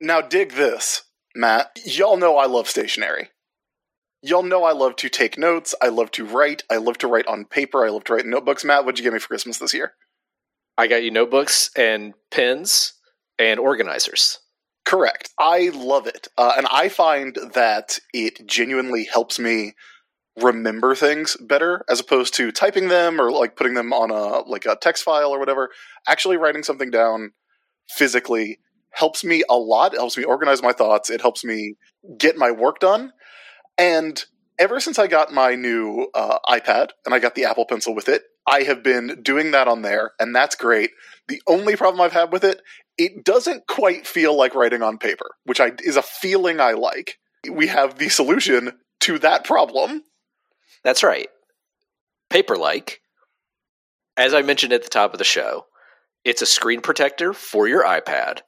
Now, dig this, Matt. Y'all know I love stationery. Y'all know I love to take notes. I love to write. I love to write on paper. I love to write in notebooks. Matt, what'd you get me for Christmas this year? I got you notebooks and pens and organizers. Correct. I love it. Uh, and I find that it genuinely helps me remember things better as opposed to typing them or like putting them on a like a text file or whatever. Actually writing something down physically helps me a lot. It helps me organize my thoughts. It helps me get my work done. And ever since I got my new uh, iPad and I got the Apple Pencil with it, I have been doing that on there, and that's great. The only problem I've had with it, it doesn't quite feel like writing on paper, which I, is a feeling I like. We have the solution to that problem. That's right. Paperlike. as I mentioned at the top of the show, it's a screen protector for your iPad.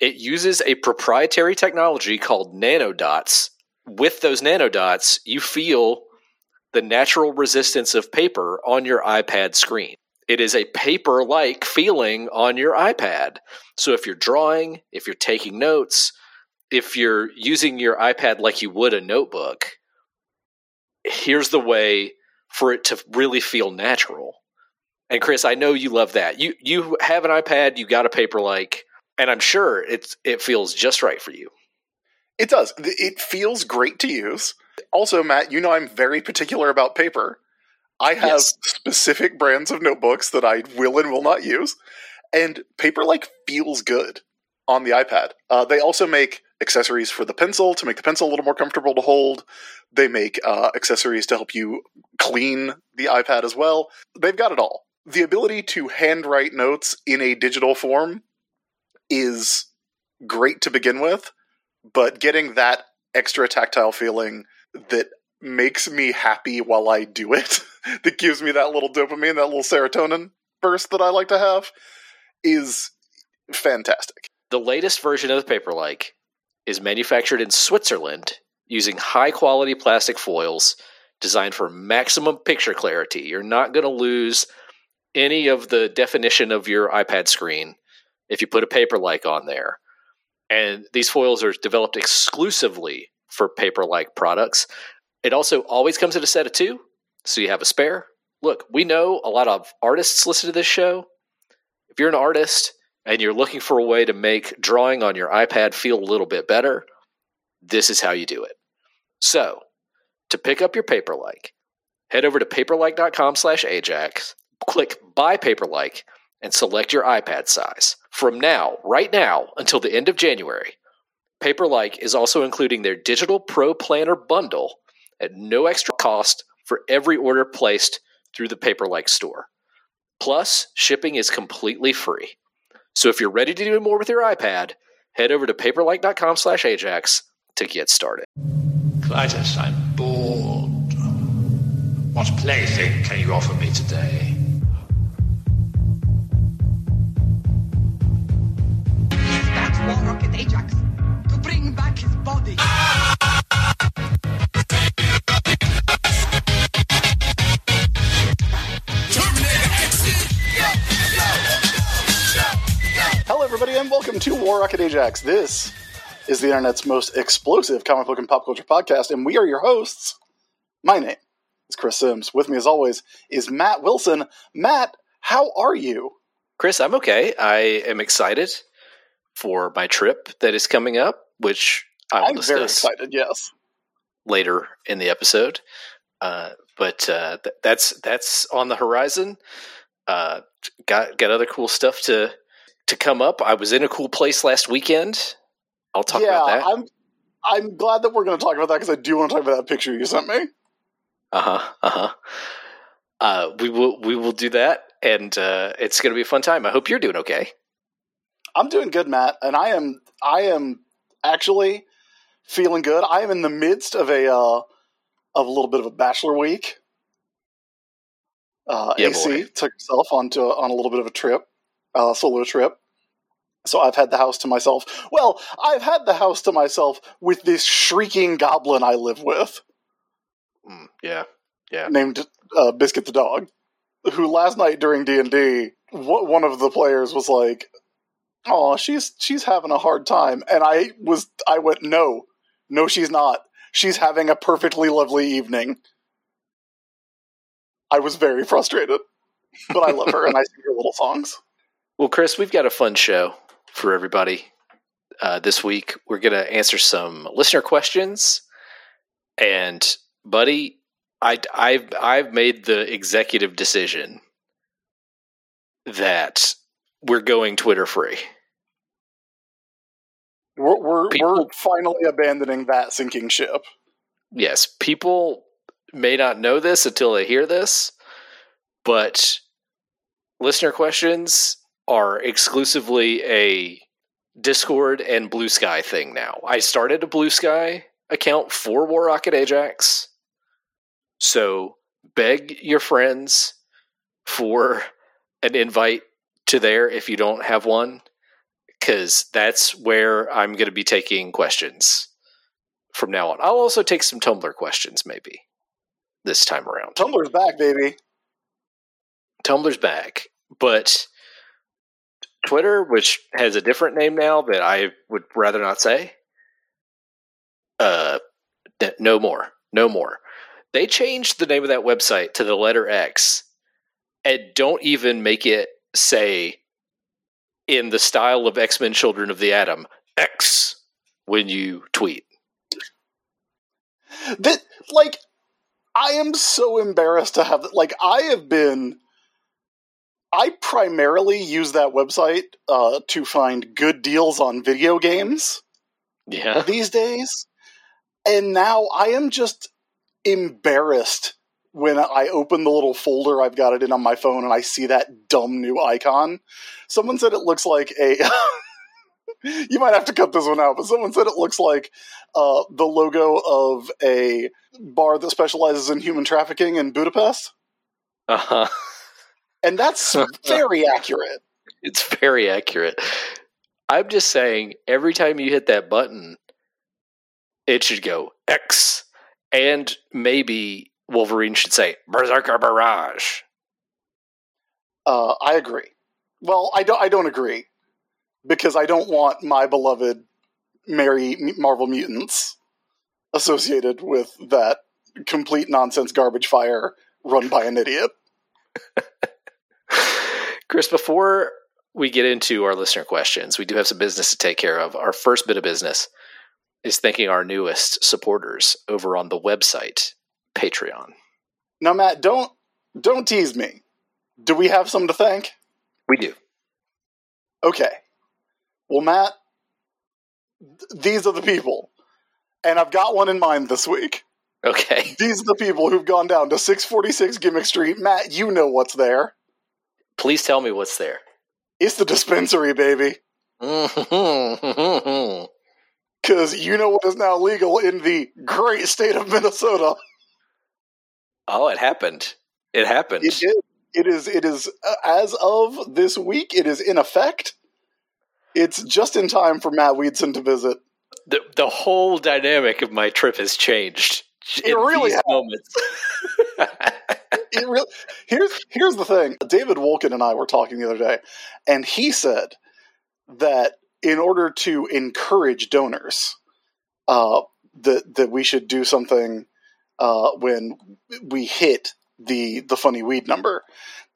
It uses a proprietary technology called nanodots. With those nanodots, you feel the natural resistance of paper on your iPad screen. It is a paper like feeling on your iPad. So if you're drawing, if you're taking notes, if you're using your iPad like you would a notebook, here's the way for it to really feel natural. And Chris, I know you love that. You you have an iPad, you got a Paperlike, and I'm sure it's it feels just right for you. It does. It feels great to use. Also, Matt, you know I'm very particular about paper. I have yes. specific brands of notebooks that I will and will not use, and Paperlike feels good on the iPad. Uh, they also make accessories for the pencil to make the pencil a little more comfortable to hold. They make uh, accessories to help you clean the iPad as well. They've got it all. The ability to handwrite notes in a digital form is great to begin with, but getting that extra tactile feeling that makes me happy while I do it, that gives me that little dopamine, that little serotonin burst that I like to have, is fantastic. The latest version of the Paperlike is manufactured in Switzerland using high quality plastic foils designed for maximum picture clarity. You're not going to lose any of the definition of your iPad screen if you put a Paperlike on there. And these foils are developed exclusively for Paperlike products. It also always comes in a set of two, so you have a spare. Look, we know a lot of artists listen to this show. If you're an artist and you're looking for a way to make drawing on your iPad feel a little bit better, this is how you do it. So, to pick up your Paperlike, head over to paperlike.com slash Ajax, click Buy Paperlike, and select your iPad size. From now, right now, until the end of January, Paperlike is also including their Digital Pro Planner bundle at no extra cost for every order placed through the Paperlike store. Plus, shipping is completely free. So if you're ready to do more with your iPad, head over to paperlike.com slash Ajax to get started. Klytus, I'm bored. What plaything can you offer me today? Ajax to bring back his body. Hello, everybody, and welcome to War Rocket Ajax. This is the internet's most explosive comic book and pop culture podcast, and we are your hosts. My name is Chris Sims. With me, as always, is Matt Wilson. Matt, how are you? Chris, I'm okay. I am excited for my trip that is coming up, which I will I'm discuss very excited. Yes, later in the episode. Uh, but uh, th- that's that's on the horizon. Uh, got got other cool stuff to to come up. I was in a cool place last weekend. I'll talk yeah, about that. I'm I'm glad that we're going to talk about that because I do want to talk about that picture you sent me. Uh-huh, uh-huh. Uh We will we will do that, and uh, it's going to be a fun time. I hope you're doing okay. I'm doing good, Matt, and I am I am actually feeling good. I am in the midst of a uh, of a little bit of a bachelor week. Uh, Yeah, AC boy. took herself onto a, on a little bit of a trip, uh, solo trip. So I've had the house to myself. Well, I've had the house to myself with this shrieking goblin I live with, Mm, yeah, yeah. named uh, Biscuit the dog, who last night during D and D, one of the players was like, oh, she's she's having a hard time. And I was I went, no, no, she's not. She's having a perfectly lovely evening. I was very frustrated, but I love her and I sing her little songs. Well, Chris, we've got a fun show for everybody uh, this week. We're going to answer some listener questions, and buddy, I, I've I've made the executive decision that we're going Twitter free. We're we're, People- we're finally abandoning that sinking ship. Yes, people may not know this until they hear this, but listener questions are exclusively a Discord and Blue Sky thing now. I started a Blue Sky account for War Rocket Ajax. So beg your friends for an invite to there if you don't have one, because that's where I'm going to be taking questions from now on. I'll also take some Tumblr questions maybe this time around. Tumblr's back, baby. Tumblr's back, but Twitter, which has a different name now that I would rather not say, uh, no more, no more. They changed the name of that website to the letter X, and don't even make it say in the style of X Men: Children of the Atom X when you tweet. That like I am so embarrassed to have like I have been I primarily use that website uh, to find good deals on video games Yeah, these days. And now I am just embarrassed when I open the little folder I've got it in on my phone and I see that dumb new icon. Someone said it looks like a. you might have to cut this one out, but someone said it looks like uh, the logo of a bar that specializes in human trafficking in Budapest. uh huh. And that's very accurate. It's very accurate. I'm just saying, every time you hit that button, it should go X, and maybe Wolverine should say Berserker Barrage. Uh, I agree. Well, I don't. I don't agree because I don't want my beloved Mary Marvel mutants associated with that complete nonsense garbage fire run by an idiot. Chris, before we get into our listener questions, we do have some business to take care of. Our first bit of business is thanking our newest supporters over on the website, Patreon. Now, Matt, don't don't tease me. Do we have some to thank? We do. Okay. Well, Matt, th- these are the people, and I've got one in mind this week. Okay. These are the people who've gone down to 646 Gimmick Street. Matt, you know what's there. Please tell me what's there. It's the dispensary, baby. Mm-hmm. Because you know what is now legal in the great state of Minnesota. Oh, it happened. It happened. It is. It is. It is. Uh, as of this week, it is in effect. It's just in time for Matt Weedson to visit. the the whole dynamic of my trip has changed. It really has. moments. It really. Here's here's the thing. David Wolkin and I were talking the other day, and he said that in order to encourage donors, uh, that that we should do something uh, when we hit the the funny weed number.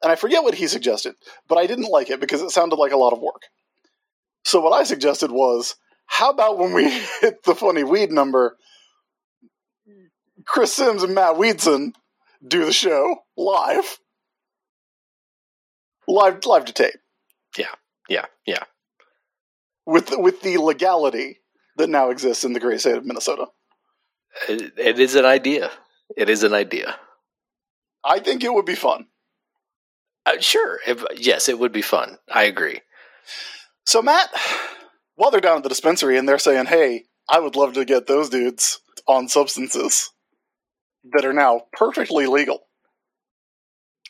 And I forget what he suggested, but I didn't like it because it sounded like a lot of work. So what I suggested was, how about when we hit the funny weed number, Chris Sims and Matt Weedson do the show live, live live to tape yeah, yeah. Yeah. With with the legality that now exists in the great state of Minnesota. It, it is an idea. It is an idea. I think it would be fun. Uh, sure. If, yes, it would be fun. I agree. So Matt, while they're down at the dispensary and they're saying, "Hey, I would love to get those dudes on substances that are now perfectly legal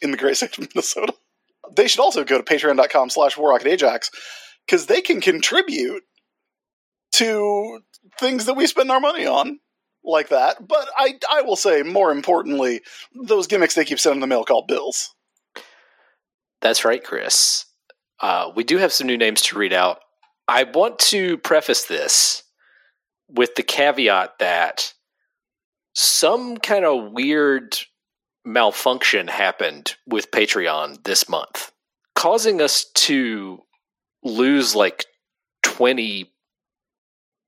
in the great state of Minnesota," they should also go to Patreon.com/slash WarRocketAjax because they can contribute to things that we spend our money on like that. But I, I will say, more importantly, those gimmicks they keep sending the mail called bills. That's right, Chris. Uh, we do have some new names to read out I want to preface this with the caveat that some kind of weird malfunction happened with Patreon this month, causing us to lose like 20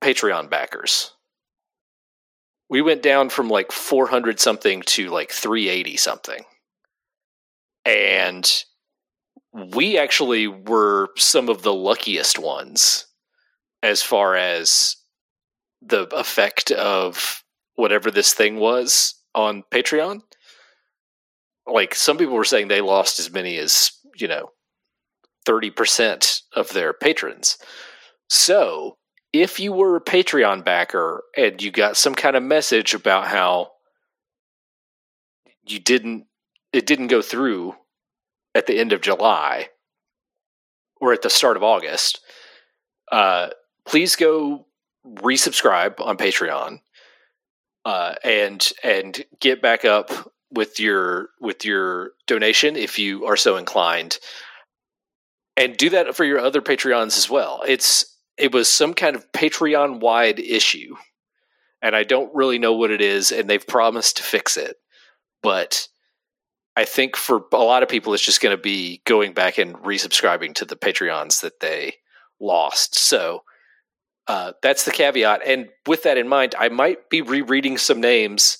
Patreon backers. We went down from like 400 something to like 380 something. And we actually were some of the luckiest ones as far as the effect of whatever this thing was on Patreon. Like some people were saying they lost as many as, you know, 30% of their patrons. So, if you were a Patreon backer and you got some kind of message about how you didn't it didn't go through at the end of July or at the start of August, uh, please go resubscribe on Patreon uh, and and get back up with your with your donation if you are so inclined, and do that for your other Patreons as well. It's it was some kind of Patreon wide issue, and I don't really know what it is, and they've promised to fix it, but. I think for a lot of people, it's just going to be going back and resubscribing to the Patreons that they lost. So uh, that's the caveat. And with that in mind, I might be rereading some names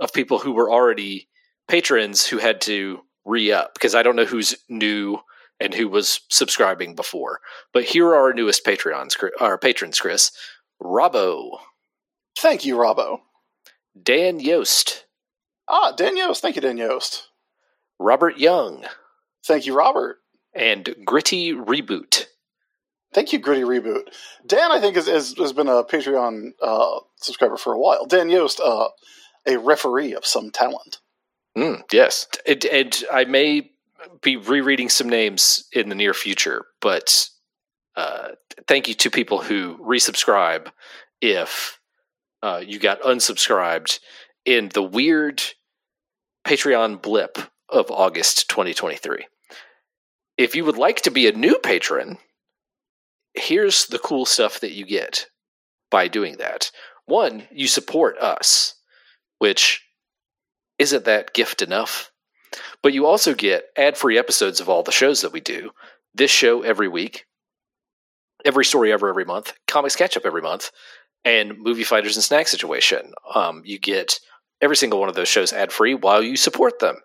of people who were already patrons who had to re up because I don't know who's new and who was subscribing before. But here are our newest Patreons, our patrons, Chris. Robbo. Thank you, Robbo. Dan Yost. Ah, Dan Yost. Thank you, Dan Yost. Robert Young. Thank you, Robert. And Gritty Reboot. Thank you, Gritty Reboot. Dan, I think, has, has, has been a Patreon uh, subscriber for a while. Dan Yost, uh, a referee of some talent. Mm, yes. And, and, I may be rereading some names in the near future, but uh, thank you to people who resubscribe if uh, you got unsubscribed in the weird Patreon blip of August 2023. If you would like to be a new patron, here's the cool stuff that you get by doing that. One, you support us, which isn't that gift enough? But you also get ad free episodes of all the shows that we do. This show every week, every story ever every month, comics catch up every month, and movie fighters and snack situation. Um, you get every single one of those shows ad free while you support them.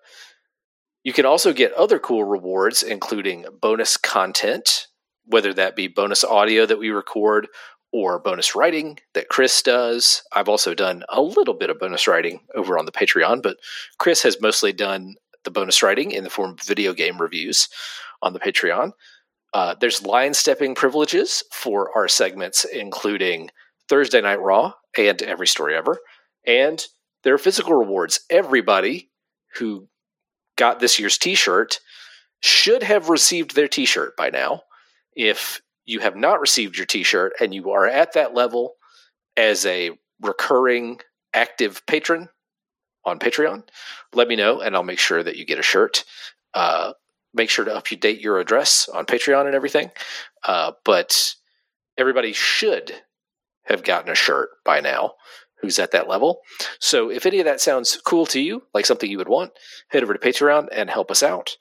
You can also get other cool rewards, including bonus content, whether that be bonus audio that we record or bonus writing that Chris does. I've also done a little bit of bonus writing over on the Patreon, but Chris has mostly done the bonus writing in the form of video game reviews on the Patreon. Uh, there's line stepping privileges for our segments, including Thursday Night Raw and Every Story Ever. And there are physical rewards. Everybody who got this year's t shirt should have received their t shirt by now. If you have not received your t shirt and you are at that level as a recurring active patron on Patreon, let me know and I'll make sure that you get a shirt. Uh, make sure to update your address on Patreon and everything. Uh, but everybody should have gotten a shirt by now who's at that level. So if any of that sounds cool to you, like something you would want, head over to Patreon and help us out.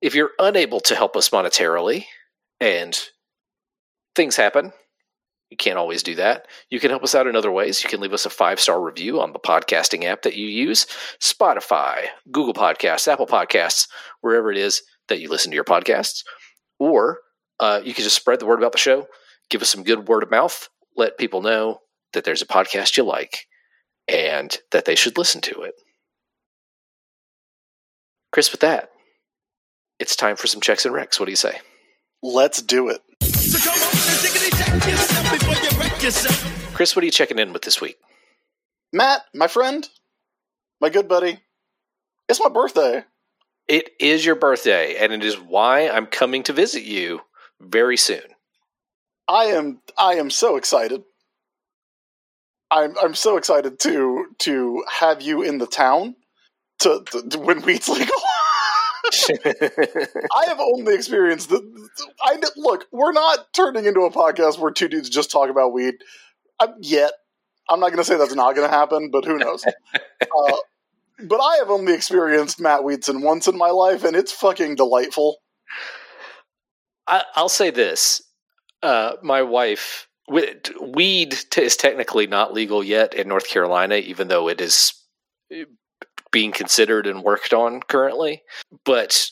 If you're unable to help us monetarily and things happen, you can't always do that. You can help us out in other ways. You can leave us a five star review on the podcasting app that you use Spotify, Google Podcasts, Apple Podcasts, wherever it is that you listen to your podcasts. Or uh, you can just spread the word about the show, give us some good word of mouth, let people know that there's a podcast you like and that they should listen to it. Chris, with that, it's time for some checks and recs. What do you say? Let's do it. Chris, what are you checking in with this week? Matt, my friend, my good buddy, it's my birthday. It is your birthday, and it is why I'm coming to visit you very soon. I am I am so excited. I'm I'm so excited to to have you in the town to, to, to when weed's legal. I have only experienced the. I look. We're not turning into a podcast where two dudes just talk about weed uh, yet. I'm not going to say that's not going to happen, but who knows? uh, but I have only experienced Matt Weedson once in my life, and it's fucking delightful. I, will say this: uh, my wife, weed is technically not legal yet in North Carolina, even though it is being considered and worked on currently. But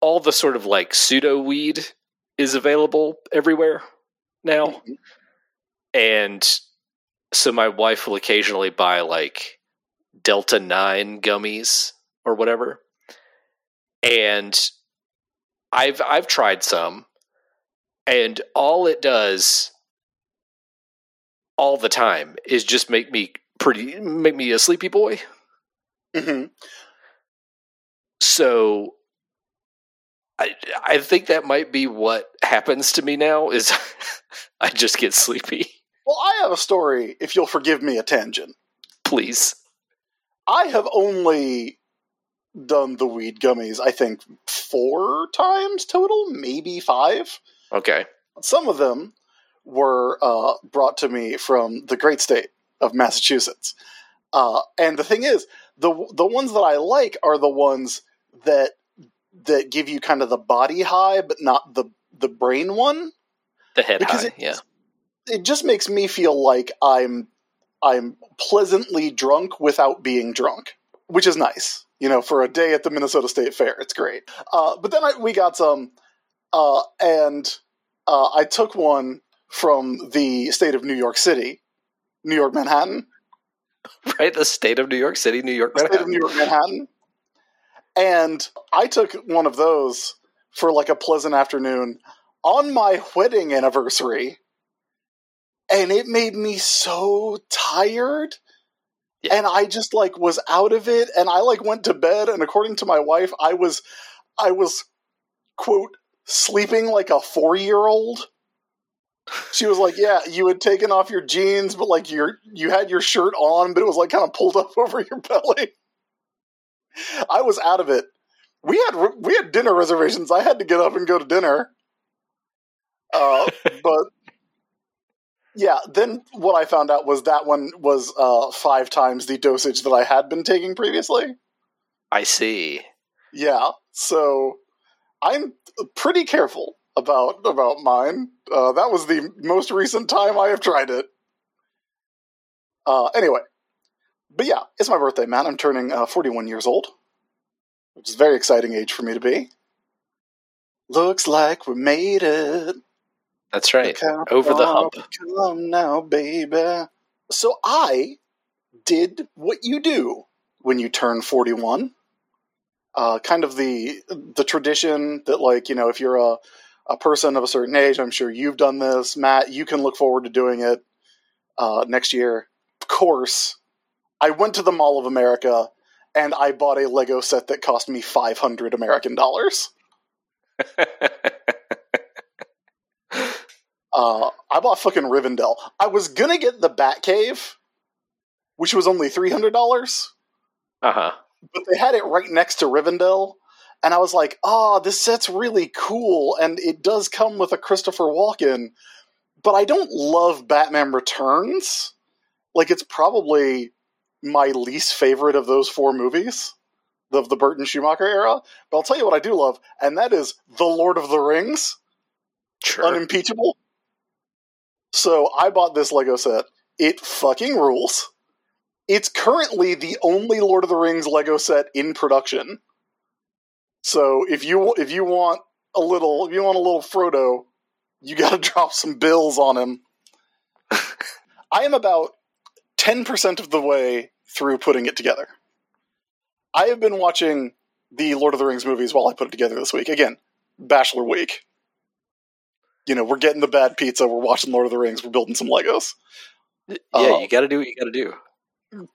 all the sort of like pseudo weed is available everywhere now, mm-hmm. and so my wife will occasionally buy like Delta 9 gummies or whatever. And I've I've tried some and all it does all the time is just make me pretty make me a sleepy boy. Hmm So I I think that might be what happens to me now is I just get sleepy. Well, I have a story if you'll forgive me a tangent. Please. I have only done the weed gummies, I think, four times total, maybe five. Okay. Some of them were uh, brought to me from the great state of Massachusetts. Uh, and the thing is, the the ones that I like are the ones that that give you kind of the body high, but not the the brain one. The head because high, it, yeah. It just makes me feel like I'm I'm pleasantly drunk without being drunk, which is nice. You know, for a day at the Minnesota State Fair, it's great. Uh, but then I, we got some, uh, and uh, I took one from the state of New York City, New York Manhattan. Right, the state of New York City, New York Manhattan. State of New York Manhattan. And I took one of those for like a pleasant afternoon on my wedding anniversary and it made me so tired yeah. and i just like was out of it and i like went to bed and according to my wife i was i was quote sleeping like a four year old she was like yeah you had taken off your jeans but like your you had your shirt on but it was like kind of pulled up over your belly. I was out of it. We had we had dinner reservations. I had to get up and go to dinner. Uh, but yeah, then what I found out was that one was uh, five times the dosage that I had been taking previously. I see. Yeah, so I'm pretty careful about about mine. Uh, that was the most recent time I have tried it. Uh, anyway, but yeah, it's my birthday, man. I'm turning uh, 41 years old, which is a very exciting age for me to be. Looks like we made it. That's right. Over the hump. Come now, baby. So I did what you do when you turn 41. Uh, kind of the the tradition that like, you know, if you're a a person of a certain age, I'm sure you've done this. Matt, you can look forward to doing it uh, next year. Of course, I went to the Mall of America and I bought a Lego set that cost me 500 American dollars. Uh, I bought fucking Rivendell. I was gonna get the Batcave, which was only three hundred dollars. Uh huh. But they had it right next to Rivendell, and I was like, "Oh, this set's really cool, and it does come with a Christopher Walken." But I don't love Batman Returns. Like, it's probably my least favorite of those four movies of the Burton Schumacher era. But I'll tell you what I do love, and that is The Lord of the Rings. Sure. Unimpeachable. So I bought this Lego set. It fucking rules. It's currently the only Lord of the Rings Lego set in production. So if you if you want a little if you want a little Frodo, you got to drop some bills on him. I am about 10% of the way through putting it together. I have been watching the Lord of the Rings movies while I put it together this week. Again, Bachelor Week you know, we're getting the bad pizza, we're watching Lord of the Rings, we're building some Legos. Yeah, uh, you got to do what you got to do.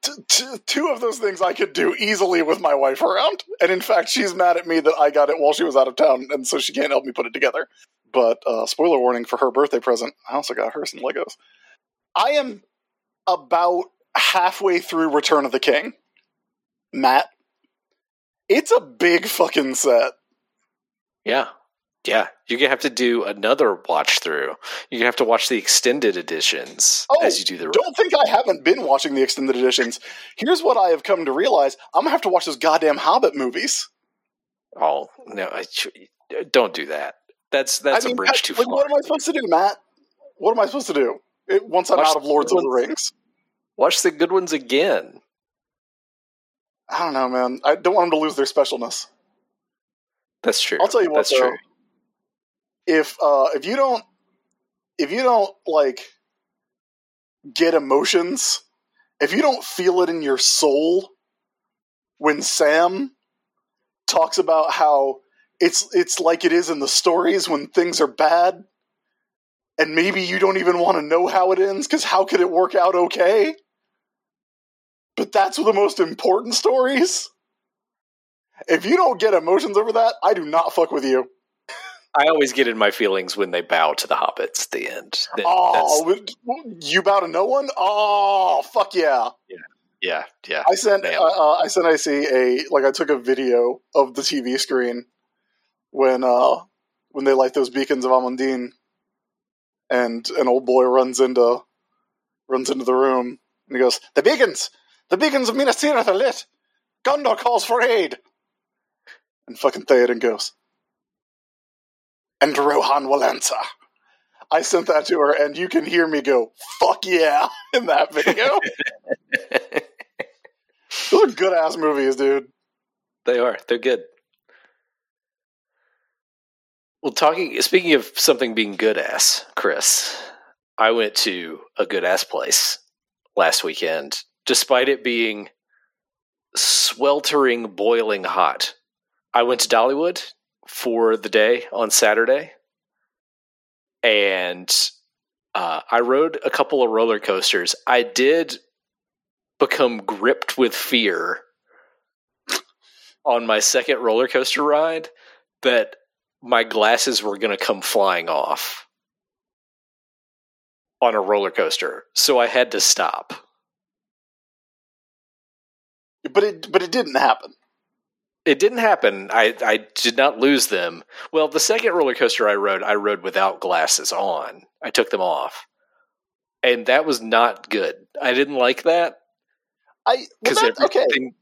T- t- two of those things I could do easily with my wife around, and in fact, she's mad at me that I got it while she was out of town, and so she can't help me put it together. But uh, spoiler warning for her birthday present, I also got her some Legos. I am about halfway through Return of the King, Matt, It's a big fucking set. Yeah. Yeah. You're going to have to do another watch through. You're going to have to watch the extended editions Oh, as you do the Don't think I haven't been watching the extended editions. Here's what I have come to realize: I'm gonna have to watch those goddamn Hobbit movies. Oh, no. I, don't do that. That's that's I mean, a bridge Matt, too like, far. what am I supposed to do, Matt? What am I supposed to do it, once I'm Watch out of Lords of the Rings? Watch the good ones again. I don't know, man. I don't want them to lose their specialness. That's true. I'll tell you what, That's though. true. If uh, if you don't if you don't like get emotions, if you don't feel it in your soul when Sam talks about how it's it's like it is in the stories when things are bad and maybe you don't even want to know how it ends cuz how could it work out okay? But that's the most important stories. If you don't get emotions over that, I do not fuck with you. I always get in my feelings when they bow to the hobbits at the end. That- Oh, you bow to no one? Oh, fuck yeah! yeah, yeah. yeah. I sent uh, Man. uh, I sent AC a like I took a video of the TV screen when uh when they light those beacons of Amon Dîn, and an old boy runs into runs into the room and he goes, "The beacons, the beacons of Minas Tirith are lit. Gondor calls for aid." And fucking Theoden goes, "And Rohan will answer." I sent that to her, and you can hear me go, "Fuck yeah!" in that video. Those are good ass movies, dude. They are. They're good. Well, talking speaking of something being good ass, Chris, I went to a good ass place last weekend, despite it being sweltering, boiling hot. I went to Dollywood for the day on Saturday, and uh, I rode a couple of roller coasters. I did become gripped with fear on my second roller coaster ride that my glasses were going to come flying off on a roller coaster. So I had to stop. But it but it didn't happen. It didn't happen. I, I did not lose them. Well, the second roller coaster I rode, I rode without glasses on. I took them off. And that was not good. I didn't like that I well, because okay. everything,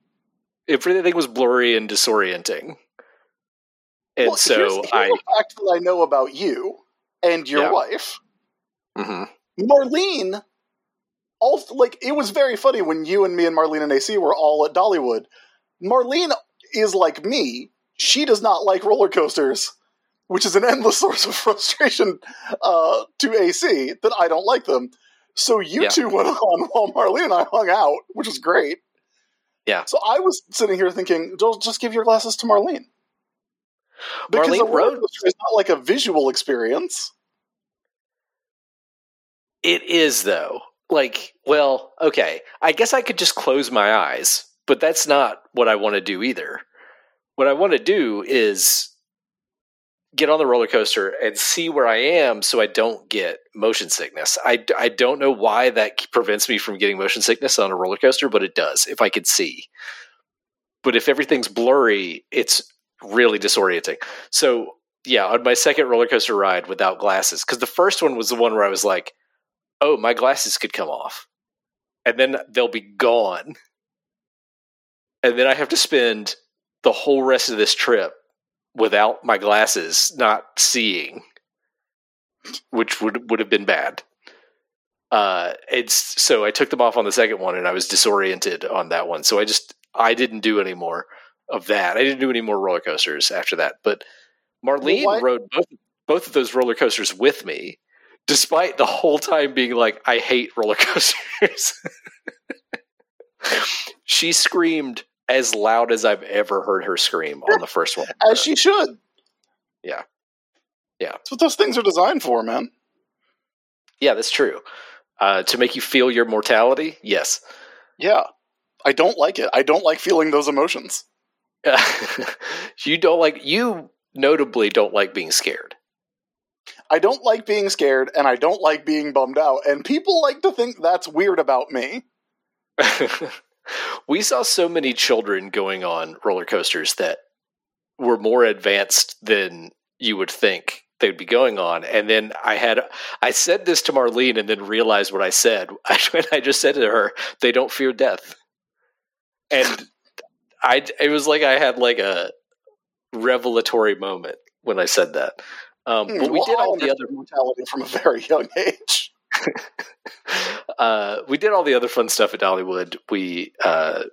everything was blurry and disorienting. And Well, so here's, here's I. a fact that I know about you and your Yeah. wife, Mhm. Marlene. All like it was very funny when you and me and Marlene and AC were all at Dollywood. Marlene is like me; she does not like roller coasters, which is an endless source of frustration uh, to AC that I don't like them. So you Yeah. two went on while Marlene and I hung out, which was great. Yeah. So I was sitting here thinking, "Just just give your glasses to Marlene." Because Marlene a roller coaster is not like a visual experience. It is though. Like, well, okay. I guess I could just close my eyes, but that's not what I want to do either. What I want to do is get on the roller coaster and see where I am so I don't get motion sickness. I, I don't know why that prevents me from getting motion sickness on a roller coaster, but it does if I could see. But if everything's blurry, it's really disorienting. So, yeah, on my second roller coaster ride without glasses, because the first one was the one where I was like, oh, my glasses could come off. And then they'll be gone. And then I have to spend the whole rest of this trip without my glasses, not seeing, which would would have been bad. Uh, it's so I took them off on the second one, and I was disoriented on that one. So I just I didn't do any more of that. I didn't do any more roller coasters after that. But Marlene why- rode both both of those roller coasters with me, despite the whole time being like, I hate roller coasters. she screamed as loud as I've ever heard her scream on the first one. As she should. Yeah. Yeah. That's what those things are designed for, man. Yeah, that's true. Uh, to make you feel your mortality, yes. Yeah. I don't like it. I don't like feeling those emotions. you don't like you notably don't like being scared. I don't like being scared and I don't like being bummed out. And people like to think that's weird about me. we saw so many children going on roller coasters that were more advanced than you would think they'd be going on. And then I had I said this to Marlene and then realized what I said. I, I just said to her, "They don't fear death," and I it was like I had like a revelatory moment when I said that. Um, but we Well, did I all the other mortality from a very young age. uh, we did all the other fun stuff at Dollywood. We uh,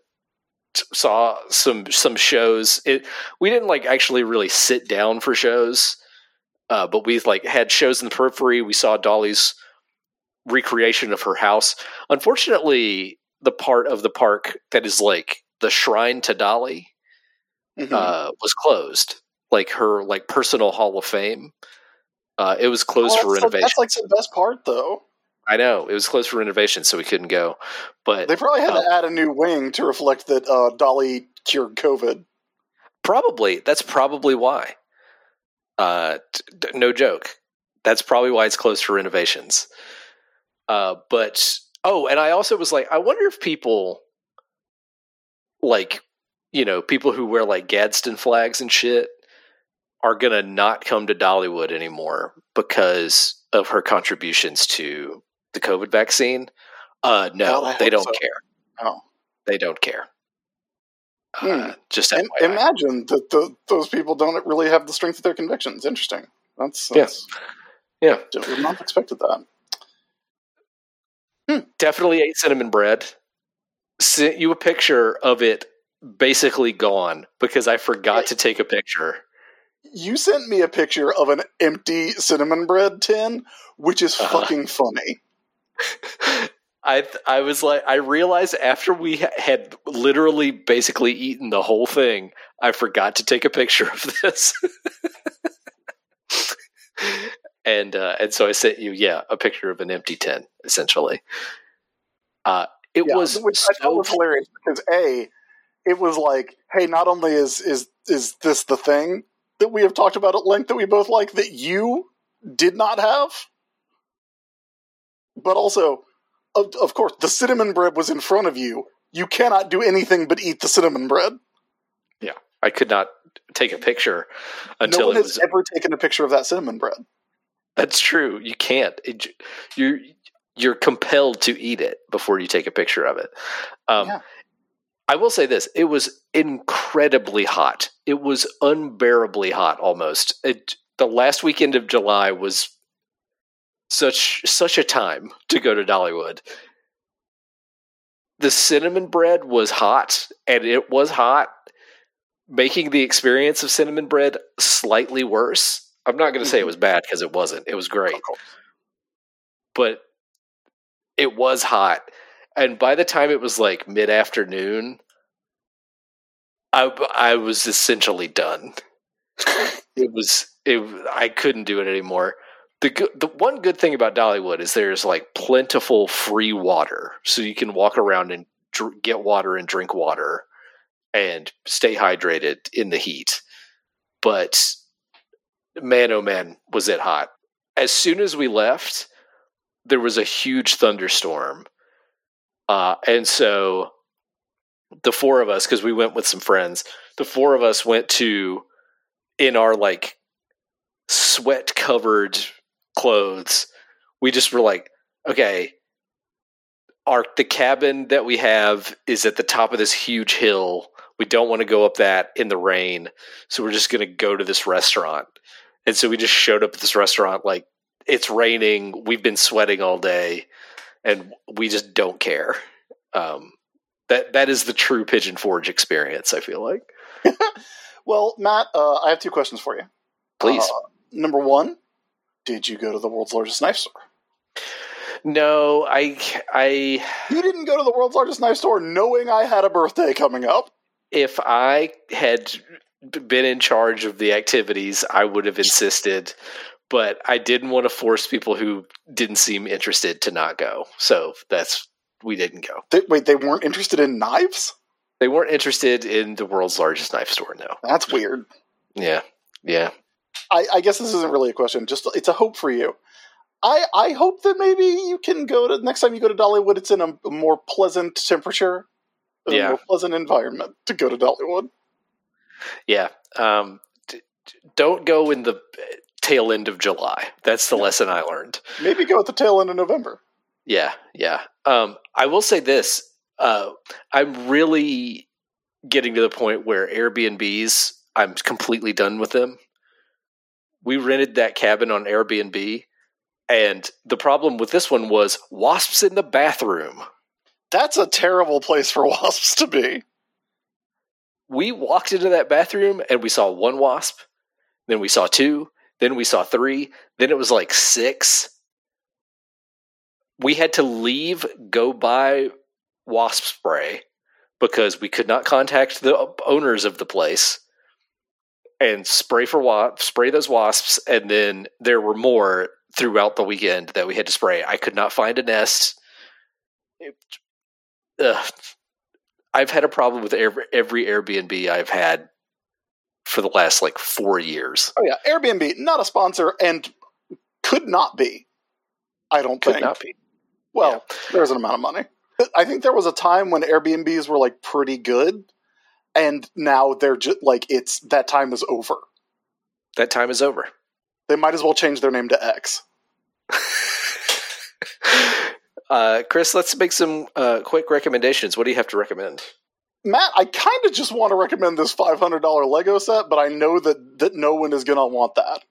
t- saw some some shows. It we didn't like actually really sit down for shows, uh, but we like had shows in the periphery. We saw Dolly's recreation of her house. Unfortunately, the part of the park that is like the shrine to Dolly Mhm. uh, was closed. Like her like personal Hall of Fame. Uh, it was closed Oh, for that's, like, renovation. that's like the best part, though. I know it was closed for renovation, so we couldn't go. But They probably had Oh. to add a new wing to reflect that uh, Dolly cured COVID. Probably that's probably why. Uh, t- no joke. That's probably why it's closed for renovations. Uh, but oh, and I also was like, I wonder if people like, you know, people who wear like Gadsden flags and shit are gonna not come to Dollywood anymore because of her contributions to the COVID vaccine. Uh, no, God, I they don't so. care. Oh. They don't care. Hmm. Uh, just And FYI. imagine that the, those people don't really have the strength of their convictions. Interesting. That's, that's Yeah. Would not have expected that. definitely ate cinnamon bread. Sent you a picture of it basically gone because I forgot to take a picture. You sent me a picture of an empty cinnamon bread tin, which is Uh-huh. fucking funny. I I was like I realized after we had literally basically eaten the whole thing, I forgot to take a picture of this. and uh, and so I sent you yeah a picture of an empty tin essentially. Uh, it Yeah, was which I thought was hilarious because a, it was like, hey, not only is is is this the thing that we have talked about at length that we both like that you did not have, but also, of, of course, the cinnamon bread was in front of you. You cannot do anything but eat the cinnamon bread. Yeah, I could not take a picture until no one it has was ever taken a picture of that cinnamon bread. That's true. You can't. It, you're you're compelled to eat it before you take a picture of it. Um, Yeah. I will say this: it was incredibly hot. It was unbearably hot. Almost. It, the last weekend of July was such such a time to go to Dollywood. The cinnamon bread was hot, and it was hot, making the experience of cinnamon bread slightly worse. I'm not going to say it mm-hmm. was bad because it wasn't. It was great, but it was hot. And by the time it was like mid afternoon, I I was essentially done. it was it. I couldn't do it anymore. The the one good thing about Dollywood is there's like plentiful free water, so you can walk around and dr- get water and drink water and stay hydrated in the heat. But man, oh man, was it hot! As soon as we left, there was a huge thunderstorm, uh, and so the four of us, because we went with some friends, the four of us went to in our like sweat covered clothes. We just were like, okay, our the cabin that we have is at the top of this huge hill. We don't want to go up that in the rain, so we're just going to go to this restaurant. And so we just showed up at this restaurant like it's raining. We've been sweating all day, and we just don't care. Um, that that is the true Pigeon Forge experience. I feel like. Well, Matt, uh, I have two questions for you. Please. Uh, number one, did you go to the world's largest knife store? no, I I You didn't go to the world's largest knife store knowing I had a birthday coming up. if I had been in charge of the activities, I would have insisted. But I didn't want to force people who didn't seem interested to not go. So that's we didn't go. They, wait, they weren't interested in knives? They weren't interested in the world's largest knife store. No. That's weird. Yeah. Yeah. I, I guess this isn't really a question. Just it's a hope for you. I I hope that maybe you can go to next time you go to Dollywood. It's in a, more pleasant temperature. Yeah. a more pleasant environment to go to Dollywood. Yeah. Um, d- don't go in the tail end of July. That's the lesson I learned. Maybe go at the tail end of November. Yeah, yeah. Um, I will say this: uh, I'm really getting to the point where Airbnbs, I'm completely done with them. We rented that cabin on Airbnb, and the problem with this one was wasps in the bathroom. That's a terrible place for wasps to be. We walked into that bathroom and we saw one wasp, then we saw two, then we saw three, then it was like six. We had to leave, go buy wasp spray because we could not contact the owners of the place and spray for wasps, spray those wasps, and then there were more throughout the weekend that we had to spray. I could not find a nest. It-. I've had a problem with every, every Airbnb I've had for the last like four years. Oh yeah, Airbnb not a sponsor and could not be. I don't Could think. not be. Well, there's an amount of money. I think there was a time when Airbnbs were like pretty good, and now they're just like it's that time is over. That time is over. They might as well change their name to X. uh, Chris, let's make some uh, quick recommendations. What do you have to recommend? Matt, I kind of just want to recommend this five hundred dollar Lego set, but I know that that no one is going to want that.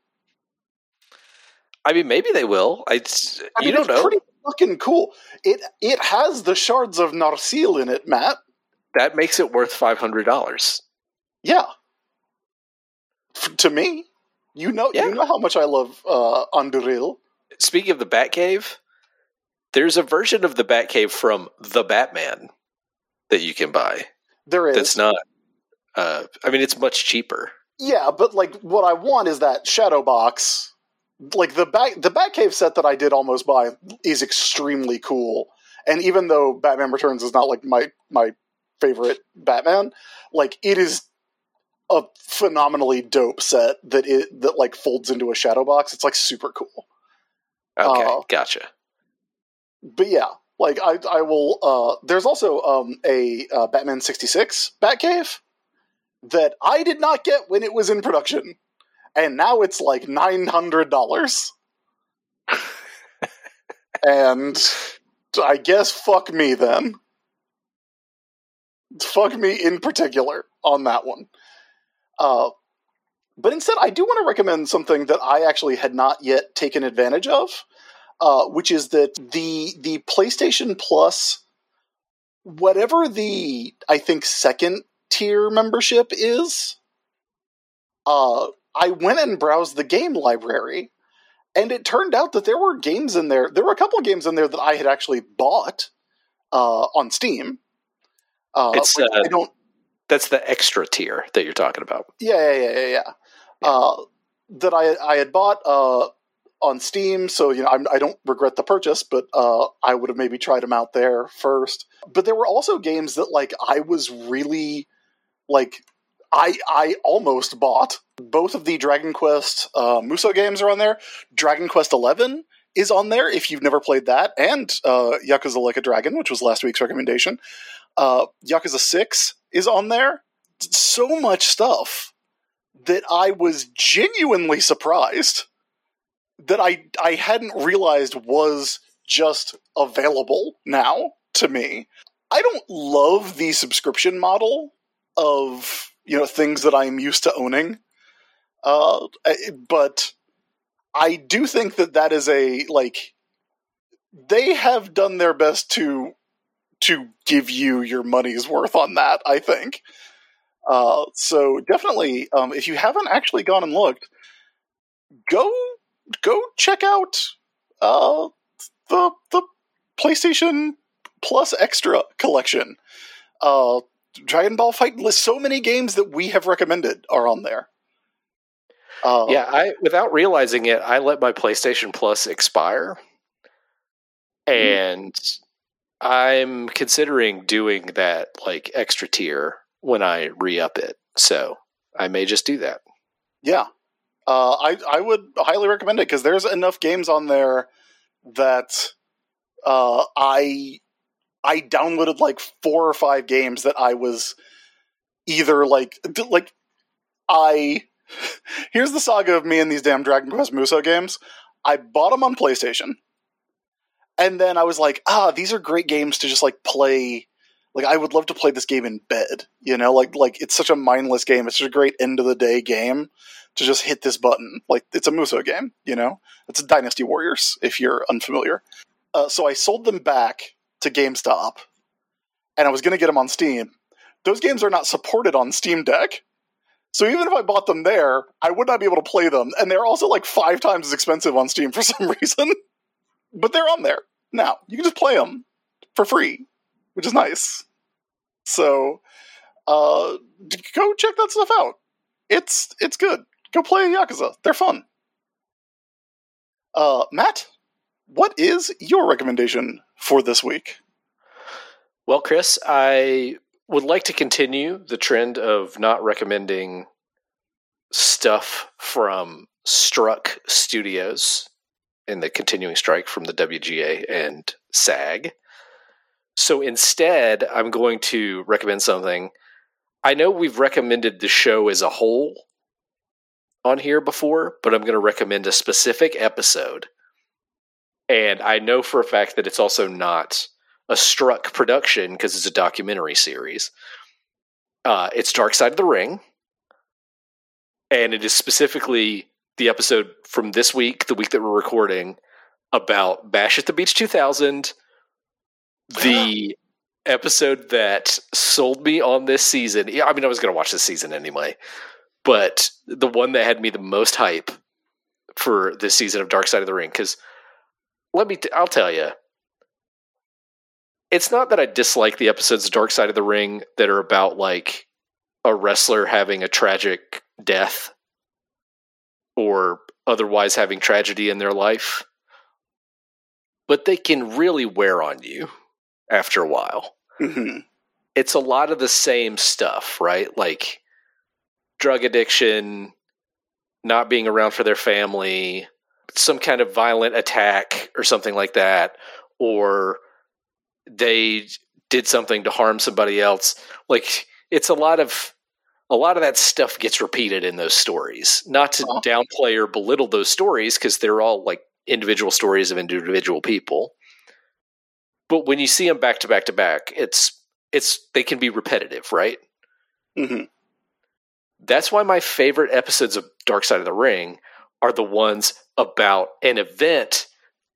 I mean, maybe they will. I, I you mean, don't it's know. Pretty fucking cool. It it has the shards of Narsil in it, Matt. That makes it worth five hundred dollars. Yeah. F- to me, you know, Yeah. you know how much I love uh, Anduril. Speaking of the Batcave, there's a version of the Batcave from the Batman that you can buy. There is, That's not. Uh, I mean, it's much cheaper. yeah, but like what I want is that shadow box. Like the back, the Batcave set that I did almost buy is extremely cool. And even though Batman Returns is not like my my favorite Batman, like it is a phenomenally dope set that it that like folds into a shadow box. It's like super cool. Okay, Uh, gotcha. but yeah, like I I will. Uh, there's also um, a uh, Batman sixty six Batcave that I did not get when it was in production, and now it's like nine hundred dollars. and I guess fuck me then. Fuck me in particular on that one. Uh, but instead, I do want to recommend something that I actually had not yet taken advantage of uh, which is that the the PlayStation Plus, whatever the I think second tier membership is, uh, I went and browsed the game library, and it turned out that there were games in there. There were a couple games in there that I had actually bought uh, on Steam. Uh, It's, uh, I don't That's the extra tier that you're talking about. yeah, yeah, yeah, yeah. yeah. Uh, that I I had bought uh, on Steam, so you know I'm, I don't regret the purchase, but uh, I would have maybe tried them out there first. But there were also games that like I was really like I I almost bought. Both of the Dragon Quest uh, Muso games are on there. Dragon Quest Eleven is on there if you've never played that, and uh, Yakuza Like a Dragon, which was last week's recommendation. Uh, Yakuza Six is on there. So much stuff that I was genuinely surprised that I I hadn't realized was just available now to me. I don't love the subscription model of you know things that I'm used to owning, uh, but I do think that that is a like they have done their best to to give you your money's worth on that. I think. Uh, so definitely, um, if you haven't actually gone and looked, go go check out uh, the the PlayStation Plus Extra collection. Uh, Dragon Ball Fight lists so many games that we have recommended are on there. Uh, Yeah, I without realizing it, I let my PlayStation Plus expire, and I'm considering doing that like extra tier when I re up it. So I may just do that. Yeah, uh, I I would highly recommend it because there's enough games on there that uh, I I downloaded like four or five games that I was either like like I here's the saga of me and these damn Dragon Quest Muso games. I bought them on PlayStation, and then I was like, ah, these are great games to just like play. Like I would love to play this game in bed, you know, like like it's such a mindless game. It's such a great end of the day game to just hit this button. Like it's a Muso game, you know. It's a Dynasty Warriors if you're unfamiliar. Uh, so I sold them back to GameStop, and I was going to get them on Steam. Those games are not supported on Steam Deck. So even if I bought them there, I would not be able to play them, and they're also like five times as expensive on Steam for some reason. But they're on there now. You can just play them for free, which is nice. So, uh, go check that stuff out. It's it's good. Go play Yakuza. They're fun. Uh, Matt, what is your recommendation for this week? Well, Chris, I would like to continue the trend of not recommending stuff from Struck Studios in the continuing strike from the WGA and SAG. So instead, I'm going to recommend something. I know we've recommended the show as a whole on here before, but I'm going to recommend a specific episode. And I know for a fact that it's also not a Struck production because it's a documentary series. Uh, it's Dark Side of the Ring, and it is specifically the episode from this week, the week that we're recording, about Bash at the Beach 2000, the episode that sold me on this season. Yeah, I mean, I was going to watch this season anyway, but the one that had me the most hype for this season of Dark Side of the Ring because let me t- I'll tell you it's not that I dislike the episodes of Dark Side of the Ring that are about like a wrestler having a tragic death or otherwise having tragedy in their life. But they can really wear on you after a while. Mm-hmm. It's a lot of the same stuff, right? Like drug addiction, not being around for their family, some kind of violent attack or something like that, or they did something to harm somebody else. Like it's a lot of a lot of that stuff gets repeated in those stories. Not to Uh-huh. downplay or belittle those stories because they're all like individual stories of individual people. But when you see them back to back to back, it's it's they can be repetitive, right? Mm-hmm. That's why my favorite episodes of Dark Side of the Ring are the ones about an event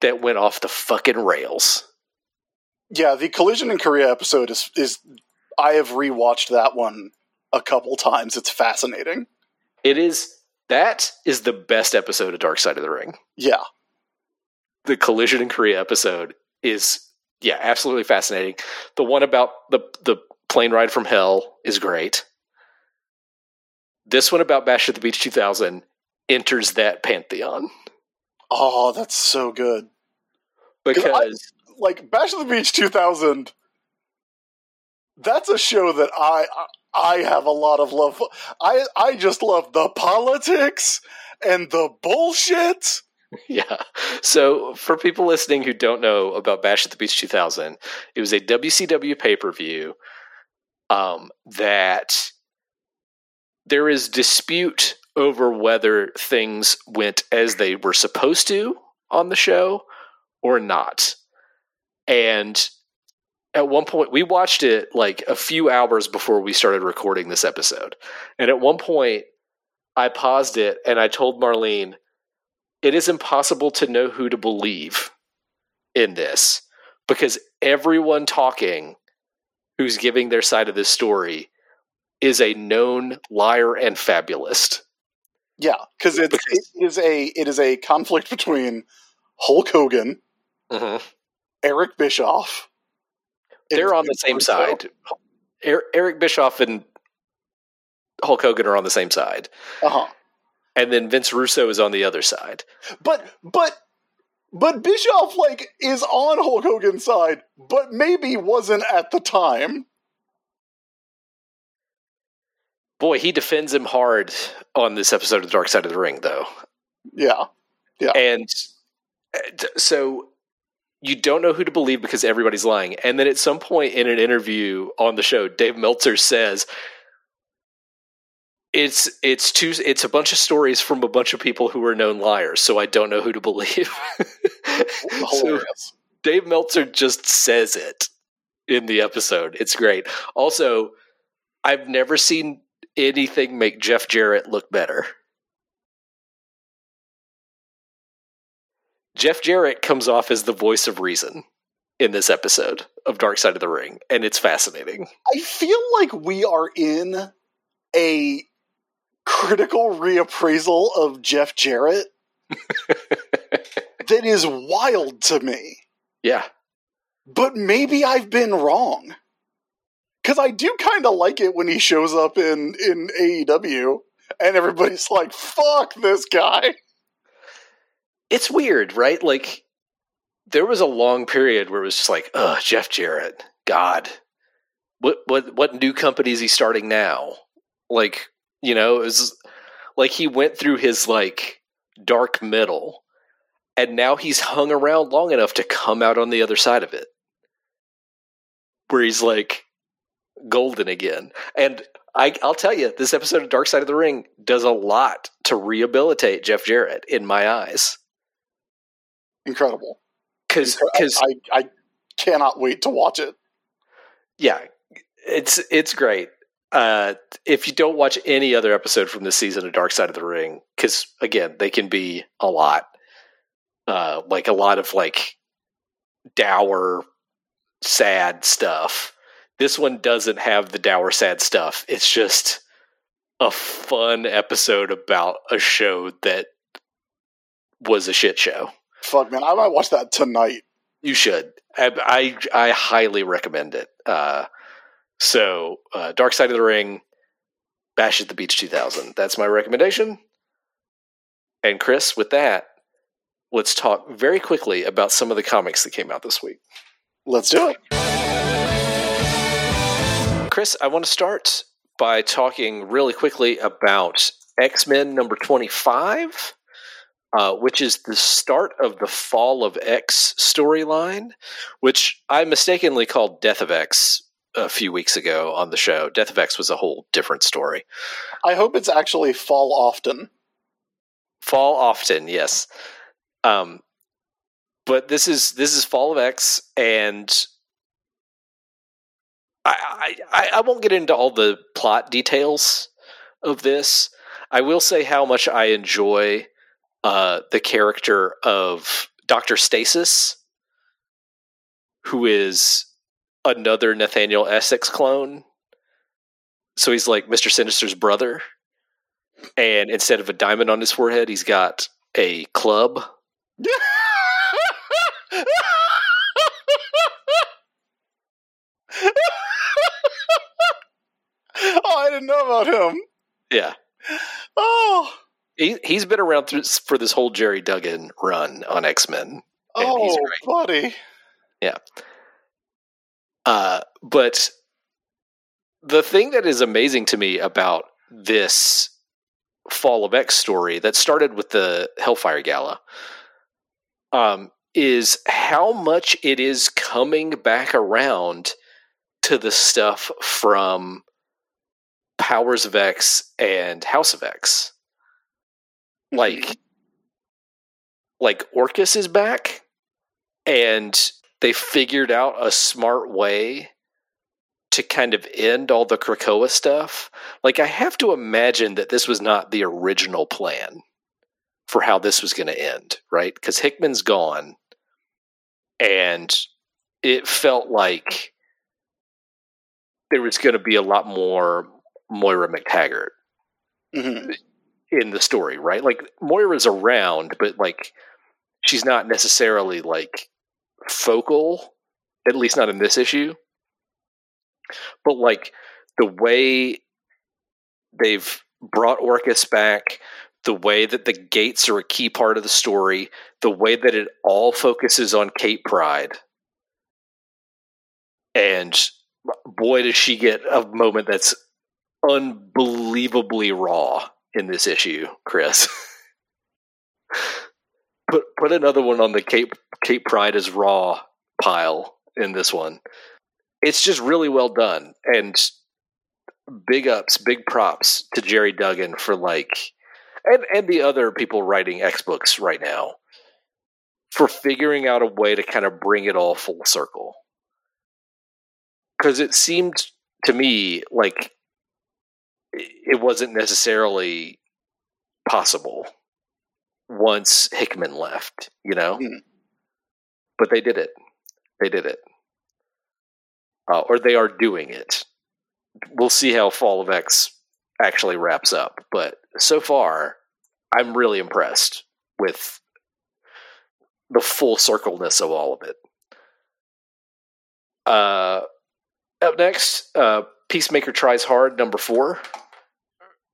that went off the fucking rails. Yeah, the Collision in Korea episode is is I have rewatched that one a couple times. It's fascinating. It is that is the best episode of Dark Side of the Ring. Yeah. The Collision in Korea episode is yeah, absolutely fascinating. The one about the the plane ride from hell is great. This one about Bash at the Beach 2000 enters that pantheon Oh, that's so good. because Like Bash at the Beach 2000 that's a show that I I have a lot of love. I I just love the politics and the bullshit. Yeah. So for people listening who don't know about Bash at the Beach 2000, it was a WCW pay per view um, that there is dispute over whether things went as they were supposed to on the show or not. And at one point, we watched it like a few hours before we started recording this episode. And at one point, I paused it and I told Marlene, it is impossible to know who to believe in this because everyone talking who's giving their side of this story is a known liar and fabulist. Yeah, because it is a it is a conflict between Hulk Hogan, mm-hmm. Eric Bischoff. They're on the same side. Er- Eric Bischoff and Hulk Hogan are on the same side. Uh-huh. And then Vince Russo is on the other side. But but but Bischoff like is on Hulk Hogan's side, but maybe wasn't at the time. Boy, he defends him hard on this episode of the Dark Side of the Ring, though. Yeah. Yeah. And uh, so you don't know who to believe because everybody's lying. And then at some point in an interview on the show, Dave Meltzer says it's it's two it's a bunch of stories from a bunch of people who are known liars, so I don't know who to believe. so Dave Meltzer just says it in the episode. It's great. Also, I've never seen anything make Jeff Jarrett look better. Jeff Jarrett comes off as the voice of reason in this episode of Dark Side of the Ring, and it's fascinating. I feel like we are in a critical reappraisal of Jeff Jarrett that is wild to me. Yeah. But maybe I've been wrong. Cause I do kind of like it when he shows up in in AEW and everybody's like, "Fuck this guy." It's weird, right? Like there was a long period where it was just like, "Oh, Jeff Jarrett, God, what what what new company is he starting now?" Like, you know, it was like he went through his like dark middle, and now he's hung around long enough to come out on the other side of it, where he's like golden again. And I, I'll tell you, this episode of Dark Side of the Ring does a lot to rehabilitate Jeff Jarrett in my eyes. Incredible. Because, I, I cannot wait to watch it. yeah, it's it's great. Uh, if you don't watch any other episode from this season of Dark Side of the Ring, because again, they can be a lot, uh, like a lot of like dour, sad stuff. This one doesn't have the dour, sad stuff. It's just a fun episode about a show that was a shit show. Fuck man, I might watch that tonight. You should. I I, I highly recommend it. Uh, so, uh, Dark Side of the Ring, Bash at the Beach 2000. That's my recommendation. And Chris, with that, let's talk very quickly about some of the comics that came out this week. Let's do it. Chris, I want to start by talking really quickly about X Men number 25, uh, which is the start of the Fall of X storyline, which I mistakenly called Death of X a few weeks ago on the show. Death of X was a whole different story. I hope it's actually fall often. Fall often, yes. Um, but this is this is Fall of X, and I, I I won't get into all the plot details of this. I will say how much I enjoy uh, the character of Doctor Stasis, who is another Nathaniel Essex clone. So he's like Mister Sinister's brother, and instead of a diamond on his forehead, he's got a club. oh, I didn't know about him. Yeah, Oh, he he's been around through, for this whole Gerry Duggan run on X Men. Oh, buddy. Uh, but the thing that is amazing to me about this Fall of X story that started with the Hellfire Gala um, is how much it is coming back around to the stuff from Powers of X and House of X. Like, like Orchis is back, and they figured out a smart way to kind of end all the Krakoa stuff. Like, I have to imagine that this was not the original plan for how this was going to end, right? Because Hickman's gone, and it felt like there was going to be a lot more Moira MacTaggert Mhm. In the story, right? Like Moira's around, but like she's not necessarily like focal, at least not in this issue. But like the way they've brought Orchis back, the way that the gates are a key part of the story, the way that it all focuses on Kate Pryde. And boy, does she get a moment that's unbelievably raw in this issue, Chris. put put another one on the Kate Kate Pryde is raw pile in this one. It's just really well done and big ups, big props to Gerry Duggan for like and and the other people writing X books right now for figuring out a way to kind of bring it all full circle. Cuz it seemed to me like it wasn't necessarily possible once Hickman left, you know? Hmm. But they did it. They did it. Uh, or they are doing it. We'll see how Fall of X actually wraps up. But so far, I'm really impressed with the full circleness of all of it. Uh, up next, uh, Peacemaker Tries Hard, number four.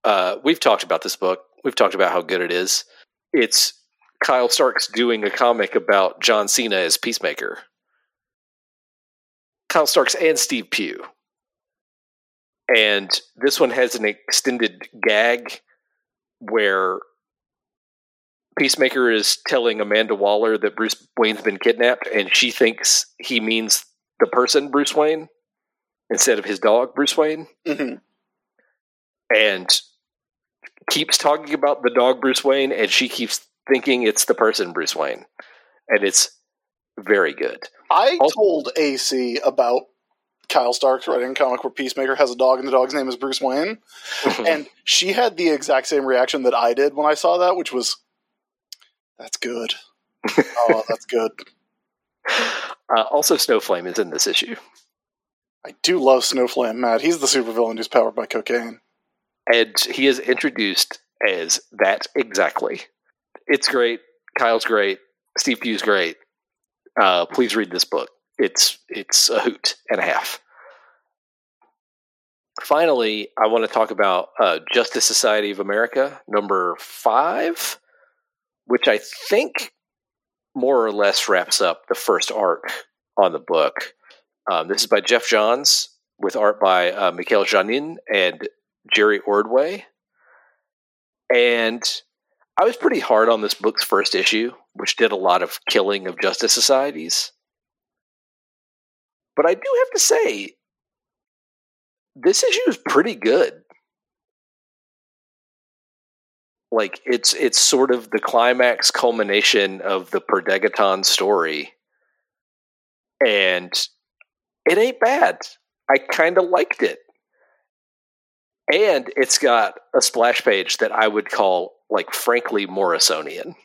Uh, we've talked about this book. We've talked about how good it is. It's Kyle Starks doing a comic about John Cena as Peacemaker. Kyle Starks and Steve Pugh. And this one has an extended gag where Peacemaker is telling Amanda Waller that Bruce Wayne's been kidnapped, and she thinks he means the person Bruce Wayne instead of his dog Bruce Wayne, hmm and keeps talking about the dog Bruce Wayne, and she keeps thinking it's the person Bruce Wayne, and it's very good. I Also- told AC about Kyle Starks writing a comic where Peacemaker has a dog and the dog's name is Bruce Wayne. and she had the exact same reaction that I did when I saw that, which was, "That's good. oh, that's good." Uh, also, Snowflame is in this issue, I do love Snowflame, Matt. He's the supervillain who's powered by cocaine. And he is introduced as that exactly. It's great. Kyle's great. Steve Pugh's great. Uh, please read this book. It's it's a hoot and a half. Finally, I want to talk about uh, Justice Society of America number five, which I think more or less wraps up the first arc on the book. Um, this is by Geoff Johns with art by uh, Mikel Janín and Jerry Ordway. And I was pretty hard on this book's first issue, which did a lot of killing of justice societies. But I do have to say, this issue is pretty good. Like it's it's sort of the climax culmination of the Per Degaton story. And it ain't bad. I kind of liked it. And it's got a splash page that I would call like frankly Morrisonian.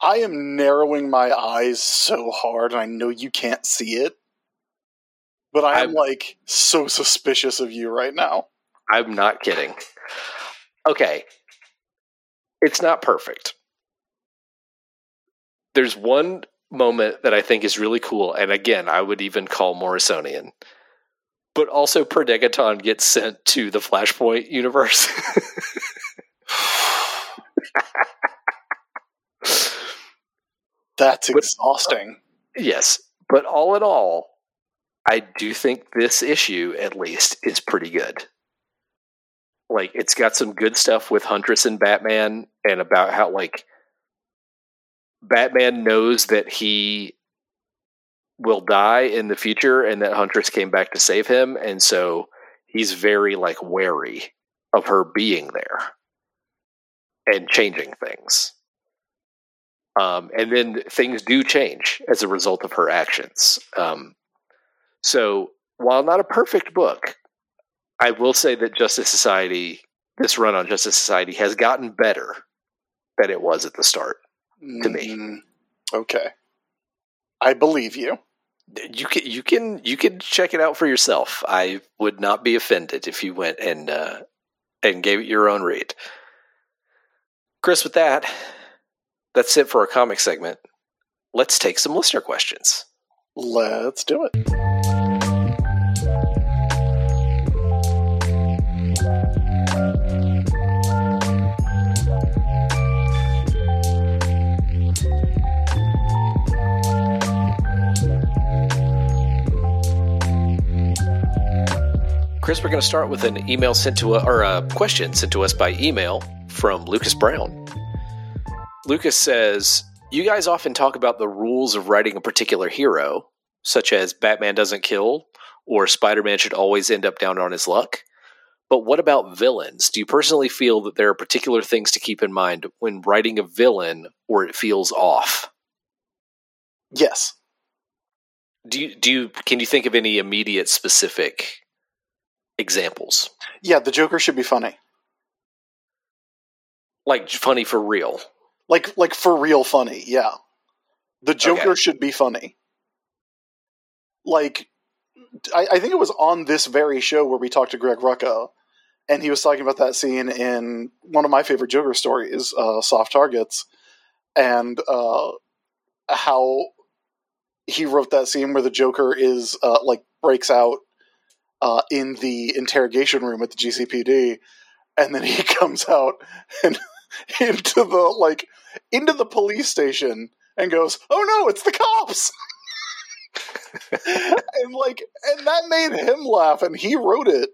I am narrowing my eyes so hard, and I know you can't see it, but I am I'm- like so suspicious of you right now. I'm not kidding. Okay. It's not perfect. There's one moment that I think is really cool, and again, I would even call Morrisonian. But also, Per Degaton gets sent to the Flashpoint universe. That's But- uh, exhausting. yes. But all in all, I do think this issue, at least, is pretty good. Like, it's got some good stuff with Huntress and Batman, and about how, like, Batman knows that he will die in the future and that Huntress came back to save him. And so he's very, like, wary of her being there and changing things. Um, and then things do change as a result of her actions. Um, so while not a perfect book, I will say that Justice Society, this run on Justice Society, has gotten better than it was at the start. to me. Mm, Okay. I believe you. You can you can you can check it out for yourself. I would not be offended if you went and uh, and gave it your own read. Chris, with that, that's it for our comic segment. Let's take some listener questions. Let's do it. Chris, we're going to start with an email sent to us, or a question sent to us by email from Lucas Brown. Lucas says, You guys often talk about the rules of writing a particular hero, such as Batman doesn't kill or Spider Man should always end up down on his luck. But what about villains? Do you personally feel that there are particular things to keep in mind when writing a villain or it feels off? Yes. Do you do you can you think of any immediate specific examples? Yeah, the Joker should be funny. Like funny for real. Like like for real funny, yeah. The Joker Okay. should be funny. Like I, I think it was on this very show where we talked to Greg Rucka, and he was talking about that scene in one of my favorite Joker stories, uh, Soft Targets, and uh, how he wrote that scene where the Joker is uh, like breaks out uh, in the interrogation room at the GCPD, and then he comes out and into the like into the police station and goes, "Oh no, it's the cops!" and like, and that made him laugh, and he wrote it.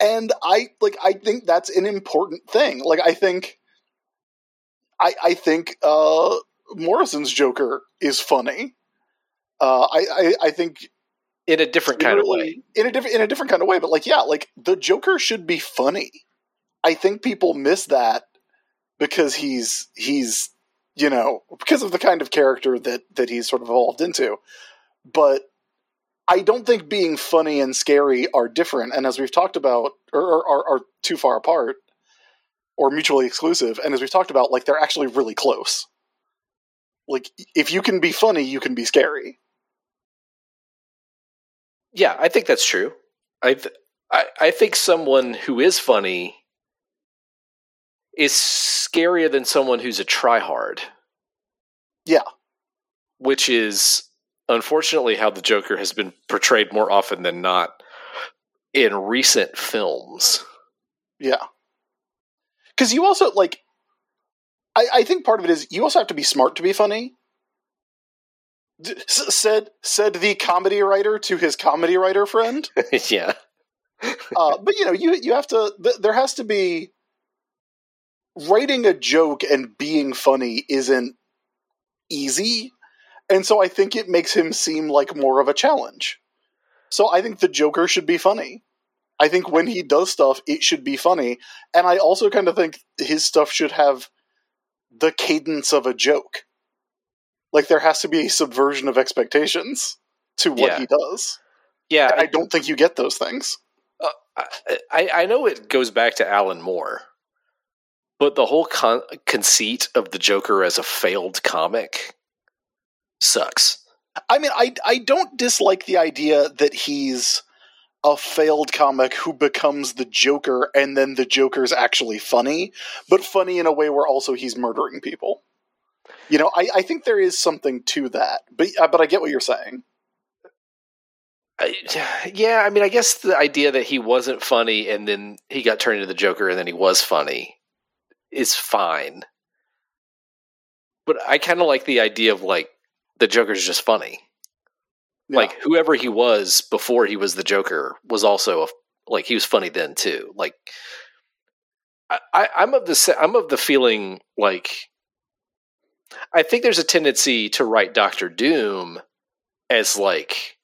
And I like, I think that's an important thing. Like, I think, I I think uh, Morrison's Joker is funny. Uh, I, I I think In a different kind of way. In a different in a different kind of way. But like, yeah, like the Joker should be funny. I think people miss that because he's he's you know because of the kind of character that that he's sort of evolved into. But I don't think being funny and scary are different. And as we've talked about, or, are, are too far apart or mutually exclusive. And as we've talked about, like they're actually really close. Like if you can be funny, you can be scary. Yeah, I think that's true. I th- I, I think someone who is funny is scarier than someone who's a tryhard. Yeah. Which is unfortunately how the Joker has been portrayed more often than not in recent films. Yeah. Because you also like, I, I think part of it is you also have to be smart to be funny. D- said said the comedy writer to his comedy writer friend. yeah. uh, but you know, you you have to. Th- there has to be writing a joke and being funny isn't easy, and so I think it makes him seem like more of a challenge. So I think the Joker should be funny. I think when he does stuff, it should be funny, and I also kind of think his stuff should have the cadence of a joke. Like there has to be a subversion of expectations to what Yeah. he does. Yeah, And I don't think you get those things. Uh, I, I I know it goes back to Alan Moore, but the whole con- conceit of the Joker as a failed comic sucks. I mean, I I don't dislike the idea that he's a failed comic who becomes the Joker, and then the Joker's actually funny, but funny in a way where also he's murdering people. You know, I, I think there is something to that, but uh, but I get what you're saying. I, yeah, I mean, I guess the idea that he wasn't funny and then he got turned into the Joker and then he was funny is fine. But I kind of like the idea of like the Joker's just funny. Yeah. Like whoever he was before he was the Joker was also a, like he was funny then too. Like I, I, I'm of the I'm of the feeling like I think there's a tendency to write Doctor Doom as like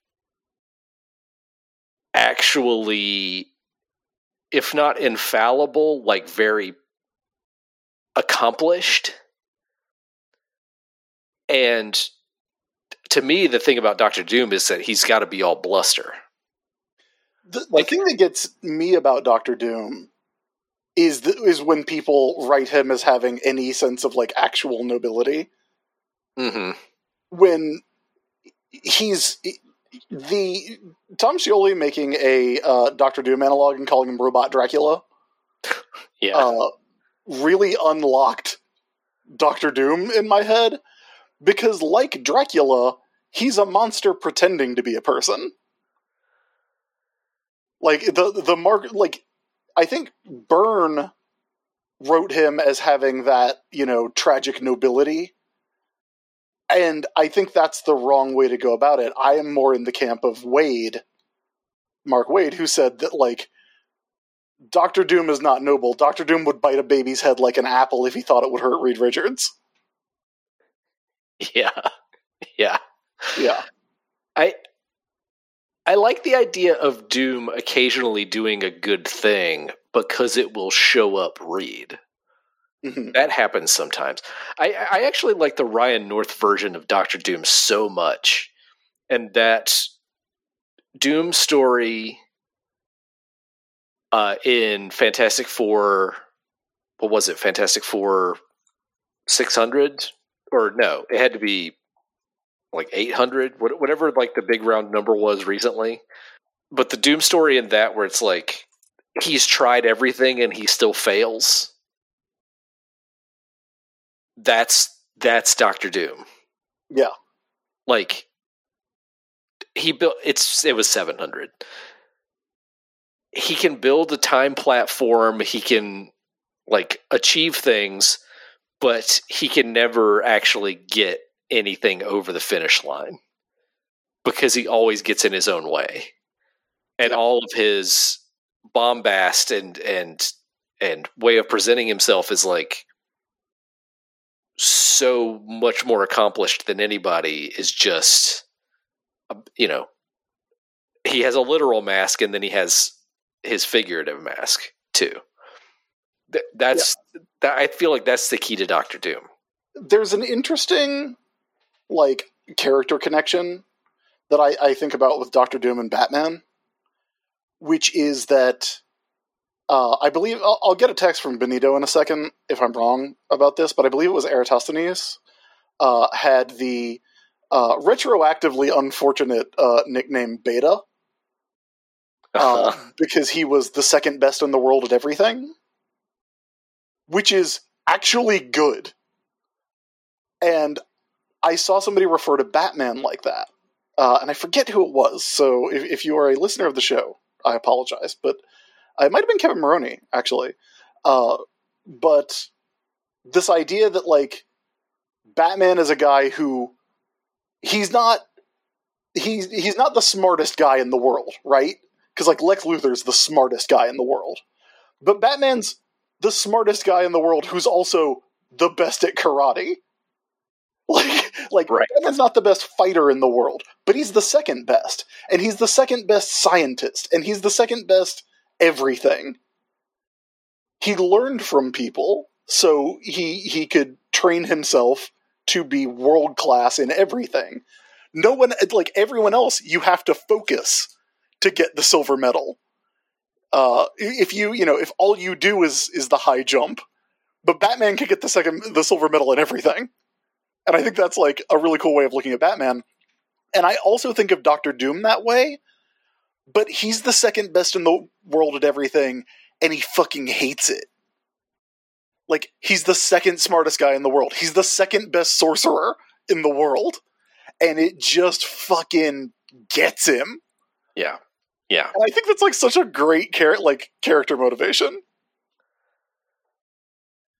actually if not infallible like very accomplished. And to me the thing about Doctor Doom is that he's got to be all bluster. The, the like- thing that gets me about Doctor Doom is the, is when people write him as having any sense of like actual nobility. mm-hmm. when he's the Tom Scioli making a uh, Doctor Doom analog and calling him Robot Dracula yeah uh, really unlocked Doctor Doom in my head because, like Dracula, he's a monster pretending to be a person. Like the the mark, like I think Byrne wrote him as having that you know tragic nobility and I think that's the wrong way to go about it. I am more in the camp of Waid, Mark Waid, who said that like Doctor Doom is not noble. Doctor Doom would bite a baby's head like an apple if he thought it would hurt Reed Richards. Yeah. Yeah. Yeah. I I like the idea of Doom occasionally doing a good thing because it will show up Reed. Mhm. That happens sometimes. I, I actually like the Ryan North version of Doctor Doom so much, and that Doom story uh, in Fantastic Four. What was it? Fantastic Four six hundred or no? It had to be like eight hundred, whatever. Like the big round number was recently. But the Doom story in that, where it's like he's tried everything and he still fails that's that's Doctor Doom. Yeah. Like he built it's it was 700. He can build a time platform, he can like achieve things, but he can never actually get anything over the finish line because he always gets in his own way. And all of his bombast and and and way of presenting himself is like so much more accomplished than anybody is just uh, you know he has a literal mask and then he has his figurative mask too. Th- that's that i feel like that's the key to dr doom. There's an interesting, like, character connection that I, I think about with Doctor Doom and Batman, which is that uh, I believe I'll, I'll get a text from Benito in a second if I'm wrong about this, but I believe it was Eratosthenes uh, had the uh, retroactively unfortunate uh, nickname Beta uh, because he was the second best in the world at everything, which is actually good. And I saw somebody refer to Batman like that, uh, and I forget who it was. So if, if you are a listener of the show, I apologize, but it might have been Kevin Maroney actually. Uh, but this idea that like Batman is a guy who he's not he's he's not the smartest guy in the world, right? Because like Lex Luthor's the smartest guy in the world, but Batman's the smartest guy in the world who's also the best at karate. Like, like Right. Batman's not the best fighter in the world, but he's the second best, and he's the second best scientist, and he's the second best everything. He learned from people, so he he could train himself to be world class in everything. No one, like everyone else, you have to focus to get the silver medal. Uh, if you, you know, if all you do is is the high jump, but Batman can get the second, the silver medal in everything, and I think that's like a really cool way of looking at Batman. And I also think of Doctor Doom that way, but he's the second best in the world at everything, and he fucking hates it. Like he's the second smartest guy in the world. He's the second best sorcerer in the world, and it just fucking gets him. yeah yeah And I think that's like such a great char- like character motivation.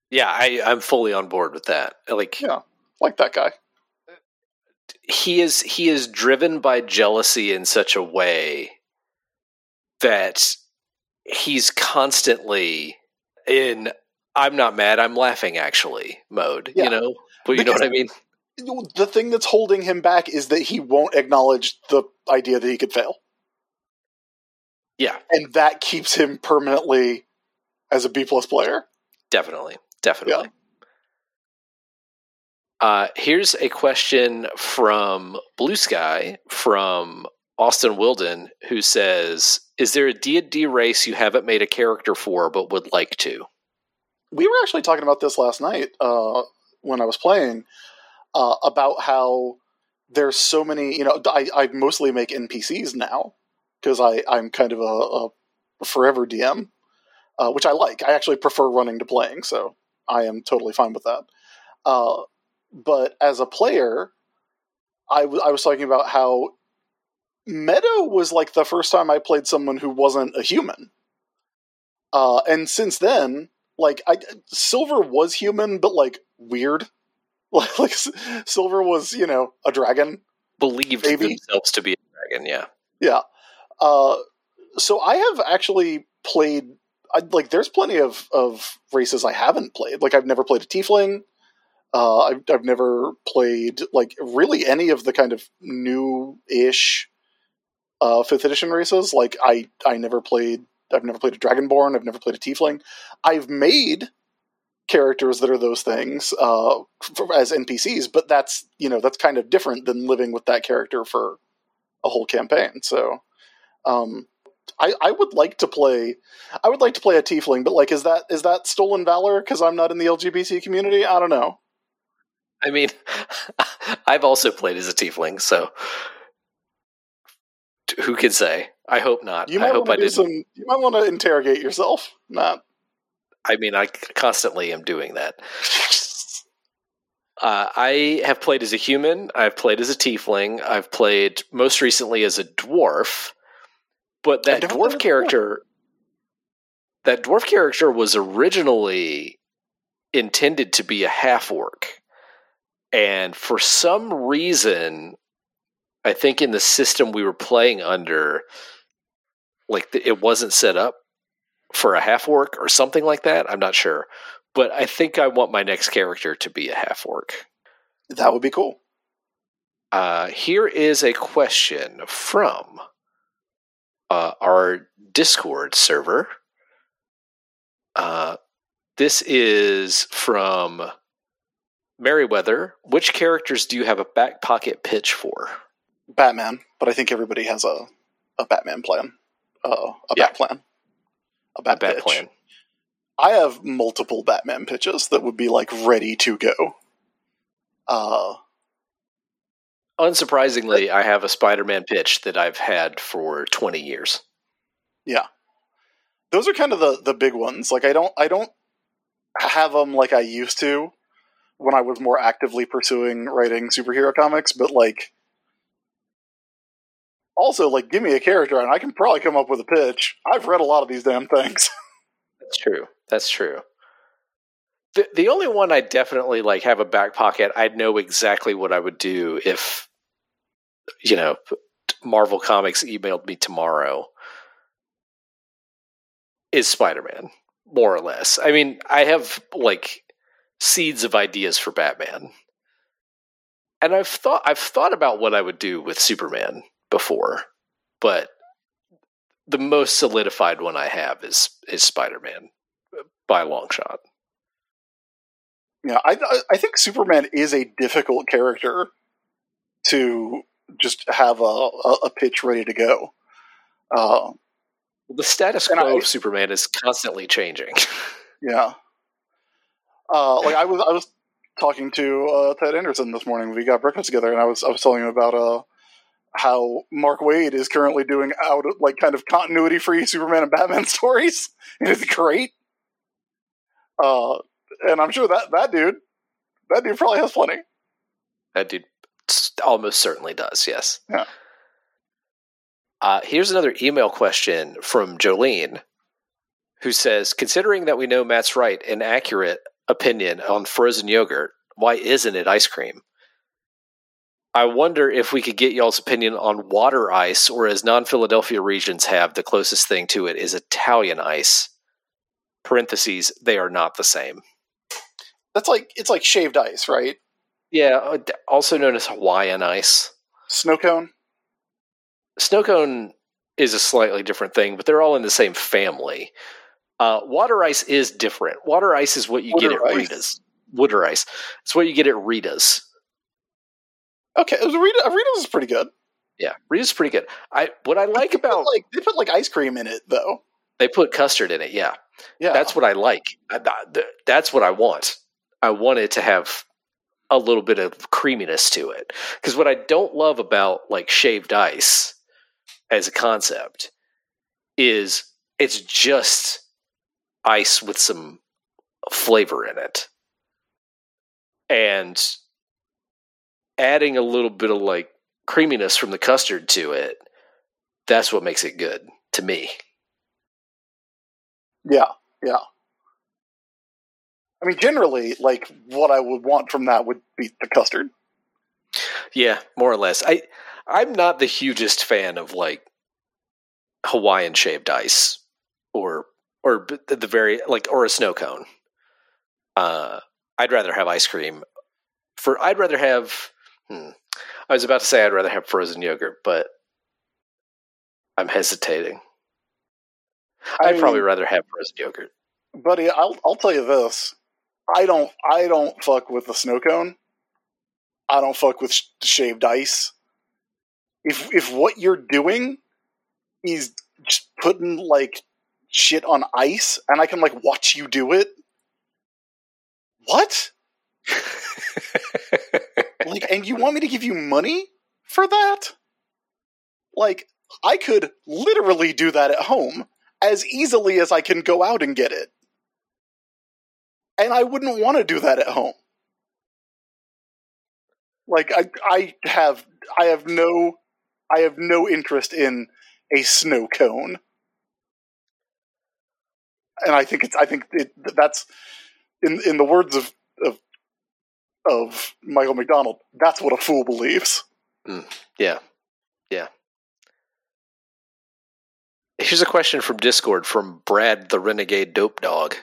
yeah I, i'm fully on board with that like Yeah, like that guy. he is he is driven by jealousy in such a way that he's constantly in I'm not mad, I'm laughing actually mode, Yeah. you know? But you know what I mean? The thing that's holding him back is that he won't acknowledge the idea that he could fail, Yeah, and that keeps him permanently as a B plus player. definitely. Definitely. Uh, here's a question from Bluesky from Austin Wilden who says, "Is there a D&D race you haven't made a character for but would like to?" we were actually talking about this last night uh, when I was playing uh, about how there's so many. You know, I, I mostly make NPCs now because I I'm kind of a, a forever DM, uh, which I like. I actually prefer running to playing, so I am totally fine with that. Uh, but as a player, I, w- I was talking about how Meadow was like the first time I played someone who wasn't a human. Uh, and since then, like I Silver was human, but like weird. Like, like Silver was, you know, a dragon. Believed Maybe. themselves to be a dragon, yeah. Yeah. Uh, so I have actually played I, like there's plenty of of races I haven't played. Like I've never played a tiefling. Uh, I've I've never played like really any of the kind of new ish uh, fifth edition races. Like I I never played. I've never played a dragonborn. I've never played a tiefling. I've made characters that are those things uh, for, as NPCs, but that's you know that's kind of different than living with that character for a whole campaign. So, um, I I would like to play, I would like to play a tiefling, but like, is that is that stolen valor because I'm not in the LGBT community? I don't know. I mean, I've also played as a tiefling, so who can say? I hope not. You I might hope want I to didn't. some. You might want to interrogate yourself. Not. I mean, I constantly am doing that. Uh, I have played as a human. I've played as a tiefling. I've played most recently as a dwarf. But that I've never played dwarf as a dwarf. character, that dwarf character was originally intended to be a half orc, and for some reason, I think in the system we were playing under, like it wasn't set up for a half orc or something like that. I'm not sure, but I think I want my next character to be a half orc. That would be cool. Uh, here is a question from uh, our Discord server. Uh, this is from Merriweather. Which characters do you have a back pocket pitch for? Batman, but I think everybody has a a Batman plan. Uh, a Yeah. bat plan. A A bat, bat pitch. plan. I have multiple Batman pitches that would be like ready to go. Uh, Unsurprisingly, I have a Spider-Man pitch that I've had for 20 years. yeah, those are kind of the the big ones. Like I don't I don't have them like I used to when I was more actively pursuing writing superhero comics, but like also like give me a character and I can probably come up with a pitch. I've read a lot of these damn things. That's true. That's true. The the only one I definitely like have a back pocket. I know exactly what I would do if you know Marvel Comics emailed me tomorrow. Is Spider Man more or less? I mean, I have like seeds of ideas for Batman, and I've thought I've thought about what I would do with Superman before, but the most solidified one I have is is Spider Man by a long shot. Yeah, I I- think Superman is a difficult character to just have a, a, a pitch ready to go. Uh, The status quo I- of Superman is constantly changing. yeah, uh, like I was I was talking to uh, Ted Anderson this morning. We got breakfast together, and I was I was telling him about uh, how Mark Waid is currently doing out like kind of continuity free Superman and Batman stories, and it's great. Uh, and I'm sure that that dude, that dude probably has plenty. that dude almost certainly does, yes. Yeah. Uh, here's another email question from Jolene, who says Considering that we know Matt's right and accurate opinion on frozen yogurt, why isn't it ice cream? I wonder if we could get y'all's opinion on water ice, or as non Philadelphia regions have, the closest thing to it is Italian ice. Parentheses, they are not the same. That's like it's like shaved ice, right? Yeah, uh, also known as Hawaiian ice. Snow cone. Snow cone is a slightly different thing, but they're all in the same family. Uh, water ice is different. Water ice is what you get at ice? Rita's. Water ice. It's what you get at Rita's. Okay, Rita, Rita's is pretty good. Yeah, Rita's is pretty good. I what I like They about like they put like ice cream in it though. they put custard in it. Yeah, Yeah, that's what I like. That's what I want. I want it to have a little bit of creaminess to it. Because what I don't love about like shaved ice as a concept is it's just ice with some flavor in it. And adding a little bit of like creaminess from the custard to it, that's what makes it good to me. yeah, yeah. I mean, generally, like what I would want from that would be the custard. Yeah, more or less. I I'm not the hugest fan of like Hawaiian shaved ice or or the very like or a snow cone. Uh, I'd rather have ice cream. For I'd rather have. Hmm, I was about to say I'd rather have frozen yogurt, but I'm hesitating. I I'd probably rather have frozen yogurt. buddy. I'll I'll tell you this. I don't I don't fuck with the snow cone. I don't fuck with sh- shaved ice. If if what you're doing is just putting like shit on ice, and I can like watch you do it. What? like and you want me to give you money for that like i could literally do that at home as easily as i can go out and get it and i wouldn't want to do that at home like i i have i have no i have no interest in a snow cone and i think it's i think it, that's in in the words of of of Michael McDonald, that's what a fool believes. yeah, yeah. Here's a question from Discord from Brad, the Renegade Dope Dog.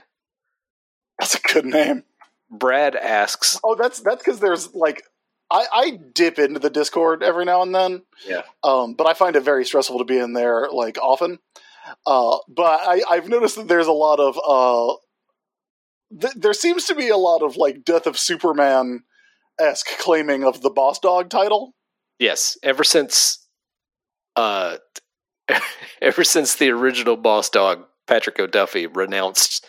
That's a good name. Brad asks, Oh, that's that's because there's like I, I dip into the Discord every now and then. Yeah. Um, but I find it very stressful to be in there like often. Uh, but I, I've noticed that there's a lot of uh, th- there seems to be a lot of like Death of Superman esque claiming of the Boss Dog title. Yes, ever since uh ever since the original boss dog Patrick O'Duffy renounced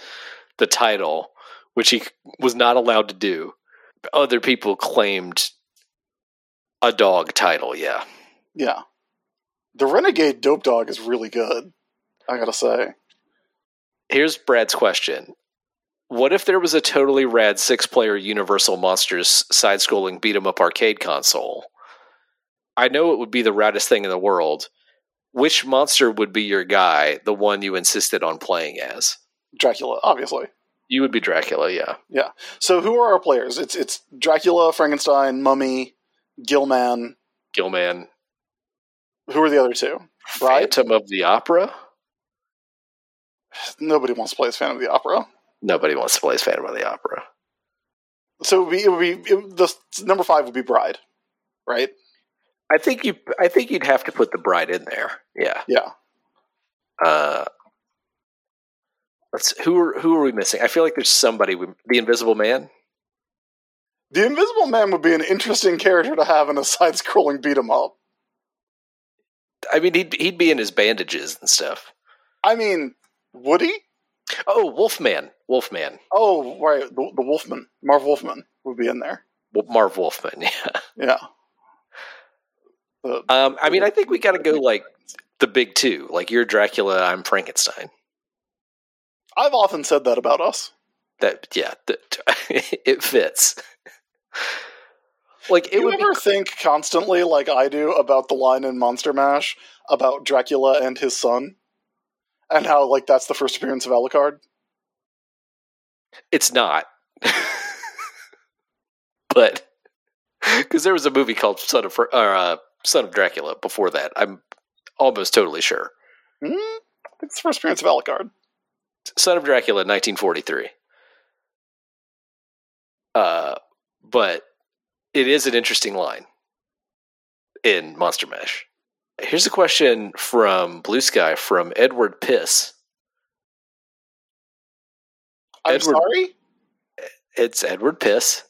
the title, which he was not allowed to do, other people claimed a dog title, yeah. Yeah, the Renegade Dope Dog is really good. I gotta say. Here's Brad's question. What if there was a totally rad six player Universal Monsters side scrolling beat 'em up arcade console? I know it would be the raddest thing in the world. Which monster would be your guy, the one you insisted on playing as? Dracula, obviously. You would be Dracula, yeah. Yeah. So who are our players? It's it's Dracula, Frankenstein, Mummy, Gill-man. Gill-man. Who are the other two? Bride. Phantom of the Opera? Nobody wants to play as Phantom of the Opera. Nobody wants to play as Phantom of the Opera. So it would be, it would be it, the number five would be Bride, right? I think you I think you'd have to put the bride in there. Yeah. Yeah. Uh let's who are who are we missing? I feel like there's somebody we, the Invisible Man. The Invisible Man would be an interesting character to have in a side-scrolling beat 'em up. I mean, he'd he'd be in his bandages and stuff. I mean, he? Oh, Wolfman, Wolfman, Oh, right, the, the Wolfman, Marv Wolfman would be in there. Wo- Marv Wolfman. Yeah. Yeah. The- Um, I mean, I think we got to go like the big two. Like you're Dracula, I'm Frankenstein. I've often said that about us. That yeah, that, it fits. like it you would ever be think constantly, like I do, about the line in Monster Mash about Dracula and his son, and how like that's the first appearance of Alucard? It's not. but because there was a movie called Son of or, uh, Son of Dracula before that, I'm almost totally sure. Think it's the first appearance of Alucard. Son of Dracula, 1943. Uh, but it is an interesting line in Monster Mash. Here's a question from Bluesky from Edward Piss. I'm Edward- sorry. It's Edward Piss.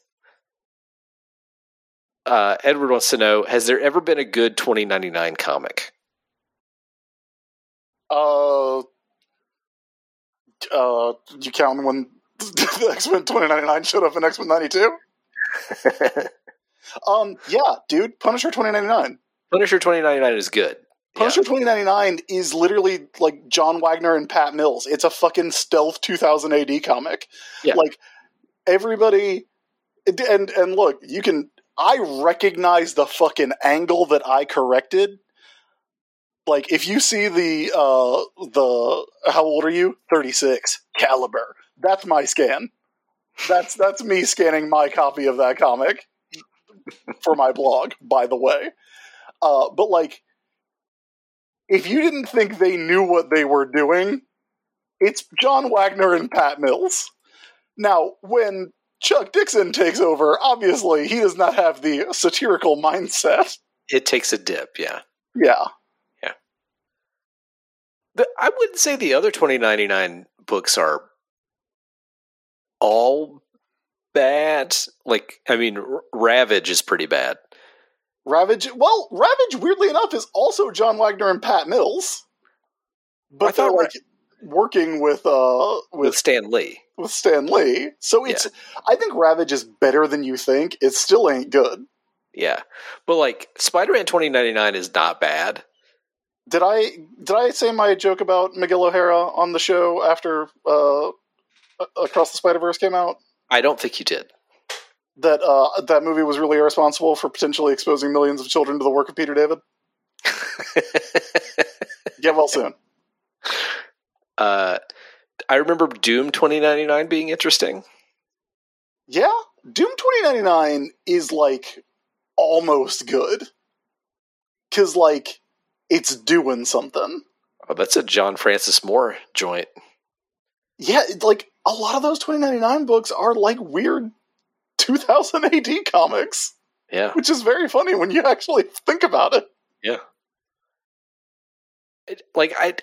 Uh, Edward wants to know: Has there ever been a good 2099 comic? Uh, uh, you count when the X Men 2099 showed up in X Men 92? Um, yeah, dude, Punisher 2099. Punisher 2099 is good. Punisher 2099 is literally like John Wagner and Pat Mills. It's a fucking stealth 2000 AD comic. Yeah. Like everybody and and look, you can I recognize the fucking angle that I corrected. Like if you see the uh the how old are you? 36 caliber. That's my scan. That's that's me scanning my copy of that comic for my blog, by the way. Uh but like if you didn't think they knew what they were doing, It's John Wagner and Pat Mills. Now, when Chuck Dixon takes over, obviously he does not have the satirical mindset. It takes a dip, yeah. Yeah. The, I wouldn't say the other 2099 books are all bad. Like, I mean, R- Ravage is pretty bad. Ravage, well, Ravage, weirdly enough, is also John Wagner and Pat Mills. But I thought they're like working with uh With with Stan Lee. with Stan Lee. So it's I think Ravage is better than you think. It still ain't good. Yeah. But like Spider Man 2099 is not bad. Did I did I say my joke about Miguel O'Hara on the show after uh Across the Spider Verse came out? I don't think you did. That uh that movie was really irresponsible for potentially exposing millions of children to the work of Peter David? Get well soon. uh, I remember Doom 2099 being interesting. Yeah, Doom 2099 is like almost good. Cause like it's doing something. Oh, that's a John Francis Moore joint. Yeah, like a lot of those 2099 books are like weird 2000 AD comics, Yeah. which is very funny when you actually think about it. It- like I,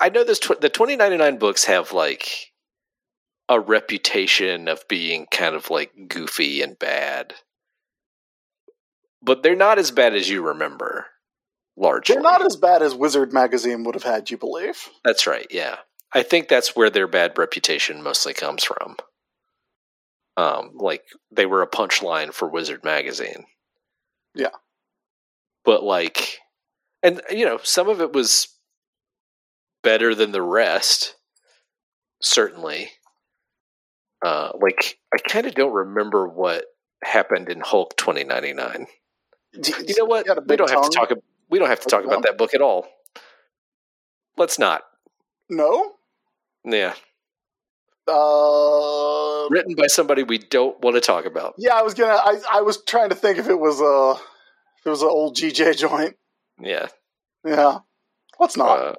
I know this. Tw- the 2099 books have like a reputation of being kind of like goofy and bad, but they're not as bad as you remember. Largely, They're not as bad as Wizard magazine would have had you believe. That's right. Yeah, I think that's where their bad reputation mostly comes from. Um, like they were a punchline for Wizard magazine. Yeah. but like, and you know, some of it was better than the rest. Certainly. Uh, like I kind of don't remember what happened in Hulk 2099. You know what? A We don't have to talk. We don't have to talk about that book at all. Let's not. No? Yeah, Uh, written by somebody we don't want to talk about. yeah, I was gonna. I, I was trying to think if it was a if it was an old GJ joint. Yeah, Yeah, let's not. uh,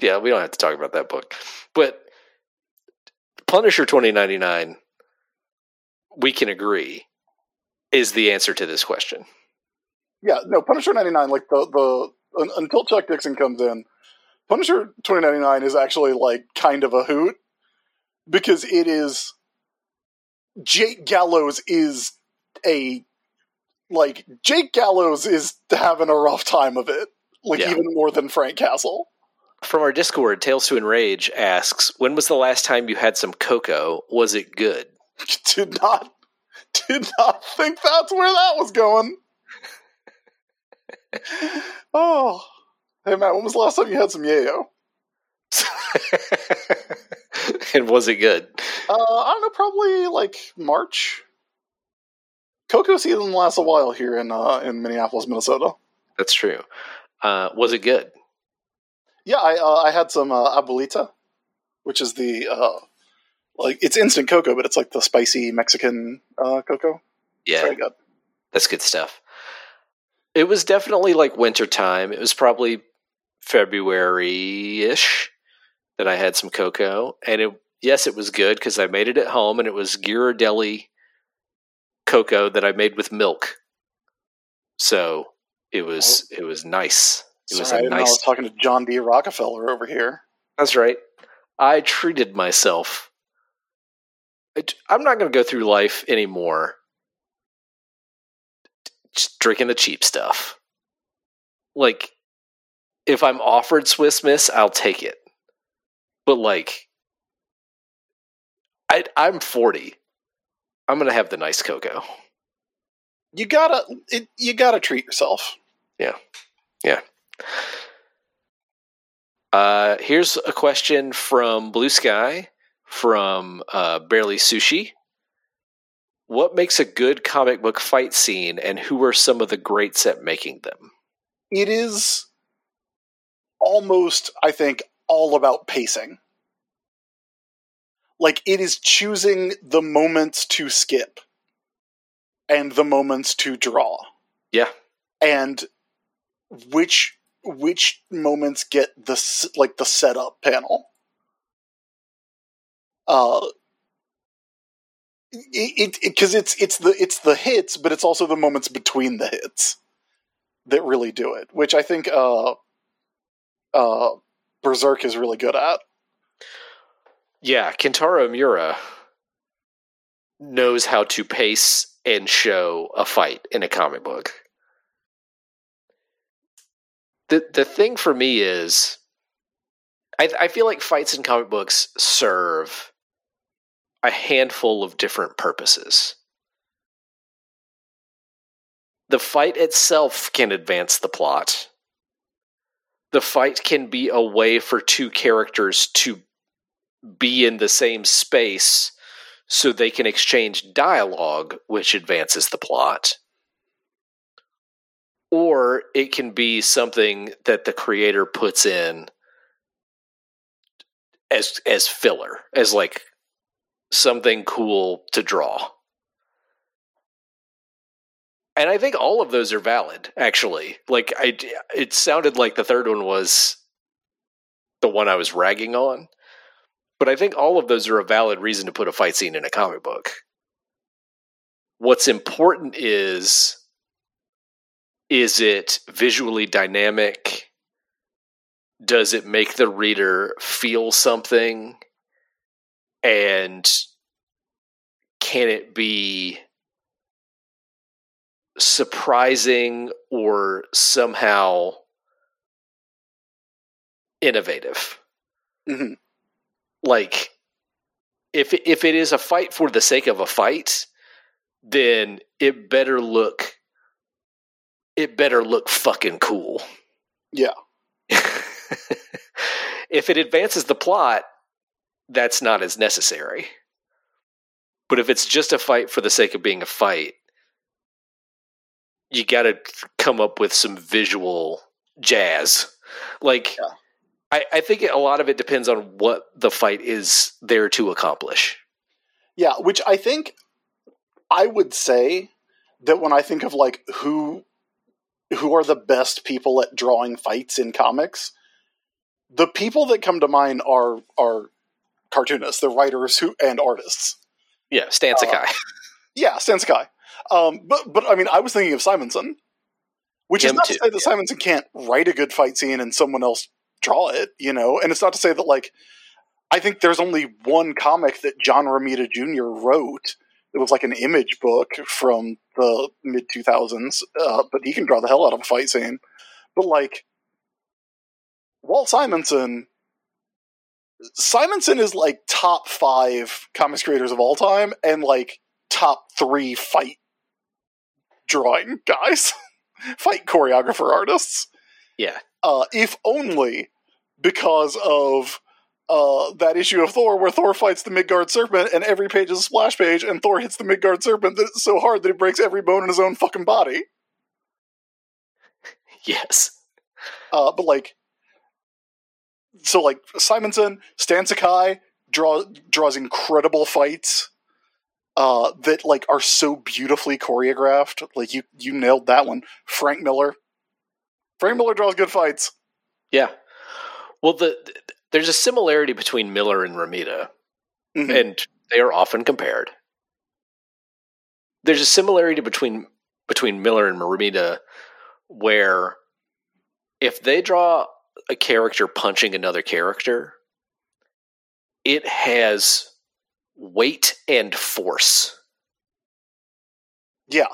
yeah, we don't have to talk about that book. But Punisher twenty ninety nine, we can agree, is the answer to this question. yeah, no. Punisher ninety nine, like the the until Chuck Dixon comes in, Punisher twenty ninety nine is actually like kind of a hoot because it is Jake Gallows is a like Jake Gallows is having a rough time of it, like Yeah. even more than Frank Castle. From our Discord, Tales to Enrage asks, "When was the last time you had some cocoa? Was it good?" did not did not think that's where that was going. oh, hey Matt, when was the last time you had some yayo? and was it good? Uh, I don't know, probably like March. Cocoa season lasts a while here in uh, in Minneapolis, Minnesota. That's true. Uh, was it good? Yeah, I uh, I had some uh, abuelita, which is the uh, like it's instant cocoa, but it's like the spicy Mexican uh, cocoa. Yeah, very good. That's good stuff. It was definitely like winter time. It was probably February ish that I had some cocoa, and it yes, it was good because I made it at home, and it was Ghirardelli cocoa that I made with milk. So it was oh. it was nice. It was Sorry, I a didn't know I was talking to John D. Rockefeller over here. That's right. I treated myself. I'm not going to go through life anymore just drinking the cheap stuff. Like, if I'm offered Swiss Miss, I'll take it. But like, I, I'm 40. I'm going to have the nice cocoa. You gotta it, you gotta treat yourself. Yeah. Yeah. Uh, here's a question from Bluesky from uh, Barely Sushi. What makes a good comic book fight scene, and who are some of the greats at making them? It is almost, I think, all about pacing. Like it is choosing the moments to skip and the moments to draw. Yeah. And which which moments get the like the setup panel. Uh, it because it, it's it's the it's the hits, but it's also the moments between the hits that really do it, which I think uh, uh, Berserk is really good at. Yeah, Kentaro Miura knows how to pace and show a fight in a comic book. The the thing for me is I, I feel like fights in comic books serve a handful of different purposes. The fight itself can advance the plot. The fight can be a way for two characters to be in the same space so they can exchange dialogue, which advances the plot. Or it can be something that the creator puts in as as filler, as like something cool to draw. And I think all of those are valid, actually. Like I, it sounded like the third one was the one I was ragging on, but I think all of those are a valid reason to put a fight scene in a comic book. What's important is is it visually dynamic? Does it make the reader feel something? And can it be surprising or somehow innovative? Mhm. Like, if if it is a fight for the sake of a fight, then it better look it better look fucking cool. Yeah. if it advances the plot, that's not as necessary. But if it's just a fight for the sake of being a fight, you got to come up with some visual jazz. Like, Yeah. I, I think a lot of it depends on what the fight is there to accomplish. Yeah, which I think I would say that when I think of like who who are the best people at drawing fights in comics, the people that come to mind are are cartoonists, the writers who and artists. Yeah, Stan uh, Sakai. Yeah, Stan Sakai. Um, but but I mean, I was thinking of Simonson, which is not too, to say that yeah. Simonson can't write a good fight scene and someone else draw it, you know. And it's not to say that like I think there's only one comic that John Romita Jr. wrote. It was like an image book from the mid 2000s, uh, but he can draw the hell out of a fight scene. But like Walt Simonson, Simonson is like top five comics creators of all time, and like top three fight drawing guys, fight choreographer artists. Yeah. Uh, if only because of uh, that issue of Thor where Thor fights the Midgard serpent, and every page is a splash page, and Thor hits the Midgard serpent that so hard that he breaks every bone in his own fucking body. Yes. Uh, but like, so like Simonson, Stan Sakai draw draws incredible fights uh, that like are so beautifully choreographed. Like you you nailed that one. Frank Miller, Frank Miller draws good fights. Yeah. Well, the, the there's a similarity between Miller and Romita, Mhm. and they are often compared. There's a similarity between between Miller and Romita where if they draw a character punching another character, it has weight and force. Yeah,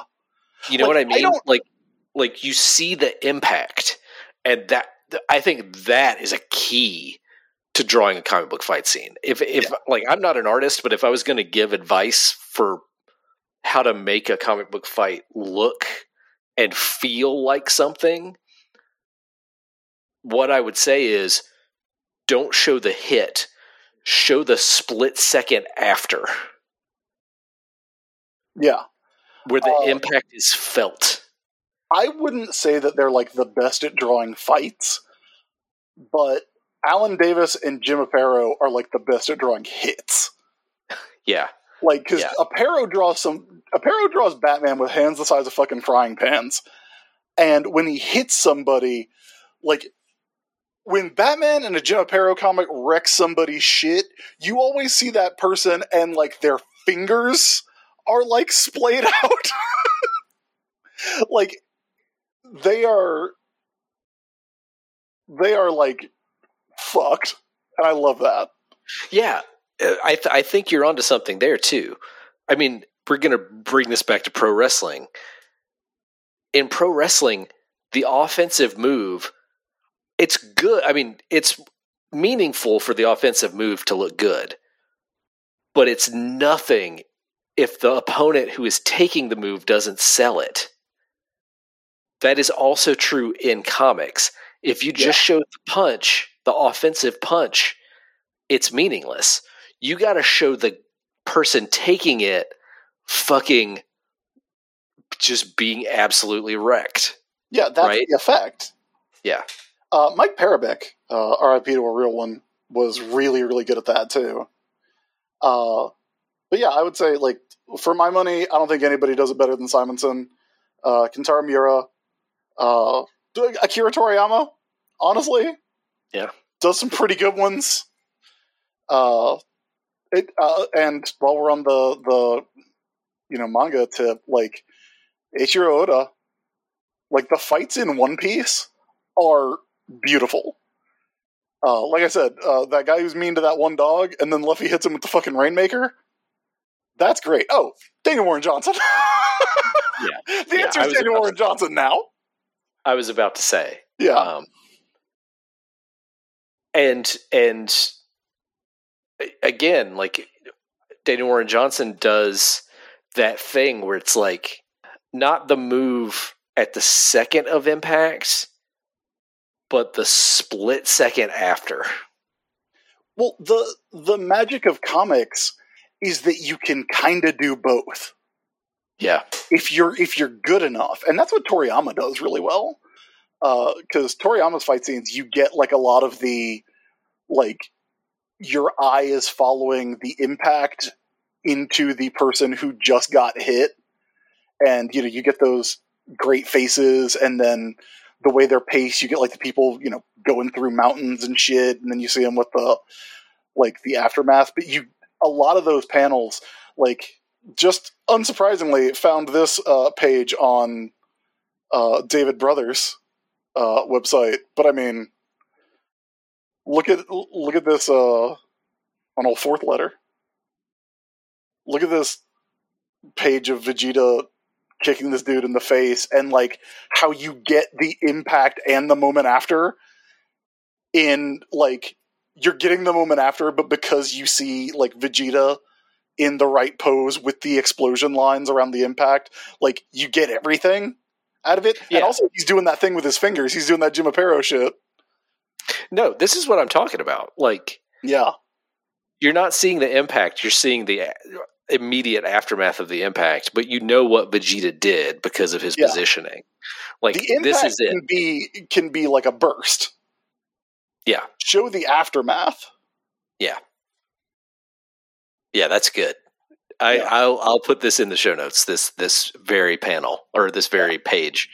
You know Like, what I I mean? don't- like like you see the impact and that I think that is a key to drawing a comic book fight scene. If if like I'm not an artist, but if I was going to give advice for how to make a comic book fight look and feel like something, what I would say is don't show the hit, show the split second after yeah. where the Uh, impact is felt. I wouldn't say that they're like the best at drawing fights, but Alan Davis and Jim Aparo are like the best at drawing hits. Yeah. Like, because Yeah. Aparo draws some. Aparo draws Batman with hands the size of fucking frying pans, and when he hits somebody, like when Batman and a Jim Aparo comic wrecks somebody's shit, you always see that person and like their fingers are like splayed out. like they are they are like fucked. And I love that. Yeah, uh, I th- I think you're onto something there too. I mean, we're gonna bring this back to pro wrestling. In pro wrestling, the offensive move, it's good. I mean, it's meaningful for the offensive move to look good, but it's nothing if the opponent who is taking the move doesn't sell it. That is also true in comics. If you just show the punch, the offensive punch, it's meaningless. You got to show the person taking it fucking just being absolutely wrecked. Yeah, that's Right. the effect. Yeah. Uh, Mike Parobeck, uh, RIP to a real one, was really, really good at that too. Uh, but yeah, I would say, like, for my money, I don't think anybody does it better than Simonson. Uh, Kentaro Miura, uh, Akira Toriyama, honestly, Yeah. does some pretty good ones. Uh, it uh, and while we're on the the you know manga tip, like Eiichiro Oda, like the fights in One Piece are beautiful. Uh, like I said, uh, that guy who's mean to that one dog, and then Luffy hits him with the fucking Rainmaker. That's great. Oh, Daniel Warren Johnson. Yeah. the answer is Daniel Warren Johnson now. I was about to say. Yeah, Um, and and again, like Daniel Warren Johnson does that thing where it's like not the move at the second of impact, but the split second after. well, the the magic of comics is that you can kind of do both. Yeah, if you're if you're good enough, and that's what Toriyama does really well. Uh, because Toriyama's fight scenes, you get like a lot of the like your eye is following the impact into the person who just got hit, and you know you get those great faces, and then the way they're paced, you get like the people you know going through mountains and shit, and then you see them with the like the aftermath. But you a lot of those panels like just unsurprisingly found this uh, page on uh, David Brothers uh, website. But I mean, look at look at this uh, on old fourth letter. Look at this page of Vegeta kicking this dude in the face, and like how you get the impact and the moment after in like you're getting the moment after, but because you see like Vegeta in the right pose with the explosion lines around the impact, like you get everything out of it. Yeah. And also, he's doing that thing with his fingers. He's doing that Jim Aparo shit. no, this is what I'm talking about. Like Yeah, you're not seeing the impact; you're seeing the immediate aftermath of the impact. But you know what Vegeta did because of his Yeah. positioning. Like the impact this is it. can be can be like a burst. Yeah. Show the aftermath. Yeah, Yeah, that's good. I, Yeah. I'll I'll put this in the show notes. This this very panel or this very page.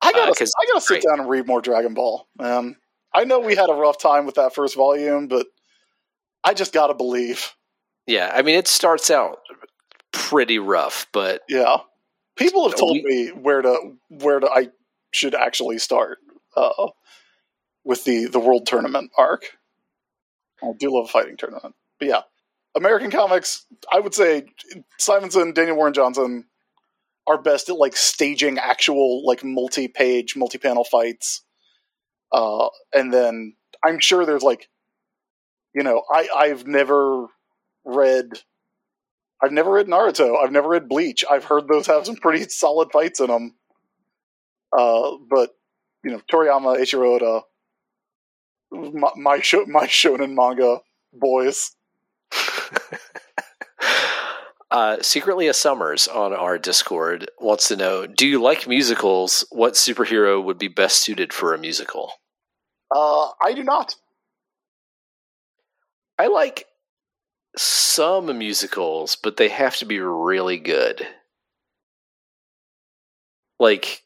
I gotta, Uh, I gotta sit great. down and read more Dragon Ball. Um, I know we had a rough time with that first volume, but I just gotta believe. Yeah, I mean it starts out pretty rough, but Yeah, people have told We- me where to where to I should actually start uh, with the the World Tournament arc. I do love a fighting tournament, but yeah, American comics. I would say Simonson, Daniel Warren Johnson are best at like staging actual like multi-page, multi-panel fights. Uh, and then I'm sure there's like, you know, I I've never read I've never read Naruto. I've never read Bleach. I've heard those have some pretty solid fights in them. Uh, but you know, Toriyama, Eiichiro Oda, my my, sho- my shonen manga boys. uh, secretly a Summers on our Discord wants to know: Do you like musicals? What superhero would be best suited for a musical? Uh, I do not. I like some musicals, but they have to be really good. Like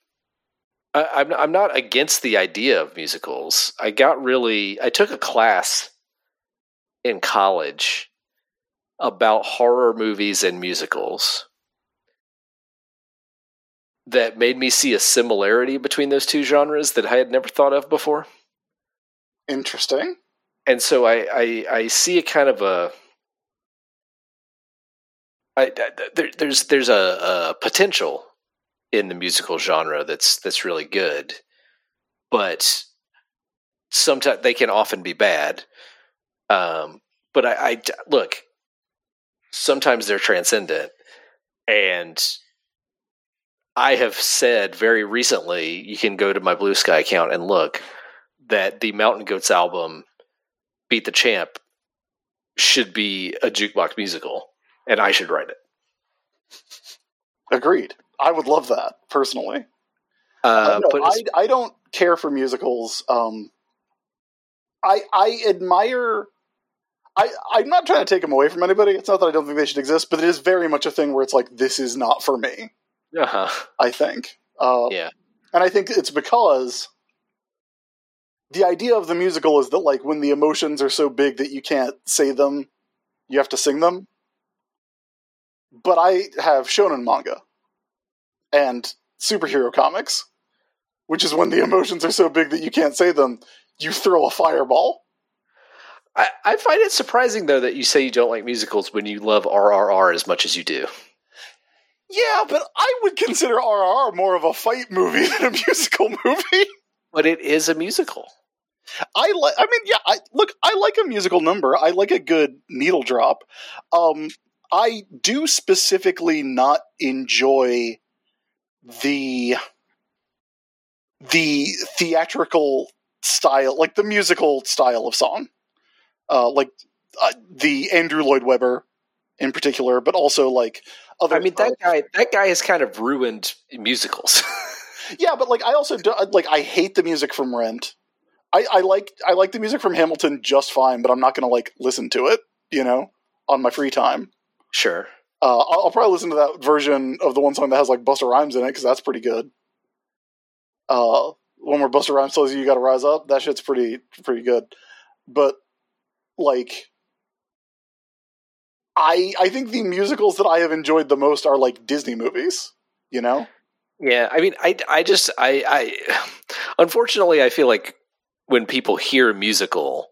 I, I'm not, I'm not against the idea of musicals. I got really I took a class in college about horror movies and musicals that made me see a similarity between those two genres that I had never thought of before. Interesting. And so I I, I see a kind of a I, I- there, there's there's a, a potential in the musical genre that's that's really good, but sometimes they can often be bad. Um, but I, I look, sometimes they're transcendent, and I have said very recently, you can go to my Bluesky account and look that the Mountain Goats album, "Beat the Champ," should be a jukebox musical, and I should write it. Agreed. I would love that personally. Uh, no, but I, I don't care for musicals. Um, I I admire. I I'm not trying to take them away from anybody. It's not that I don't think they should exist, but it is very much a thing where it's like this is not for me. uh-huh. I think. Uh, Yeah. And I think it's because the idea of the musical is that like when the emotions are so big that you can't say them, you have to sing them. But I have shonen manga and superhero comics, which is when the emotions are so big that you can't say them, you throw a fireball. I, I find it surprising though that you say you don't like musicals when you love RRR as much as you do. Yeah, but I would consider RRR more of a fight movie than a musical movie. But it is a musical. I like. I mean, yeah. I look. I like a musical number. I like a good needle drop. Um, I do specifically not enjoy the the theatrical style, like the musical style of song, uh, like uh, the Andrew Lloyd Webber in particular, but also like other. I mean that guy that guy has kind of ruined musicals. Yeah, but like I also do, like I hate the music from Rent. I, I like I like the music from Hamilton just fine, but I'm not going to like listen to it, you know, on my free time. Sure. Uh, I'll, I'll probably listen to that version of the one song that has like Busta Rhymes in it because that's pretty good. Uh, one where Busta Rhymes tells you you got to rise up. That shit's pretty pretty good. But like, I I think the musicals that I have enjoyed the most are like Disney movies. You know, Yeah, I mean, I, I just, I, I, unfortunately, I feel like when people hear musical,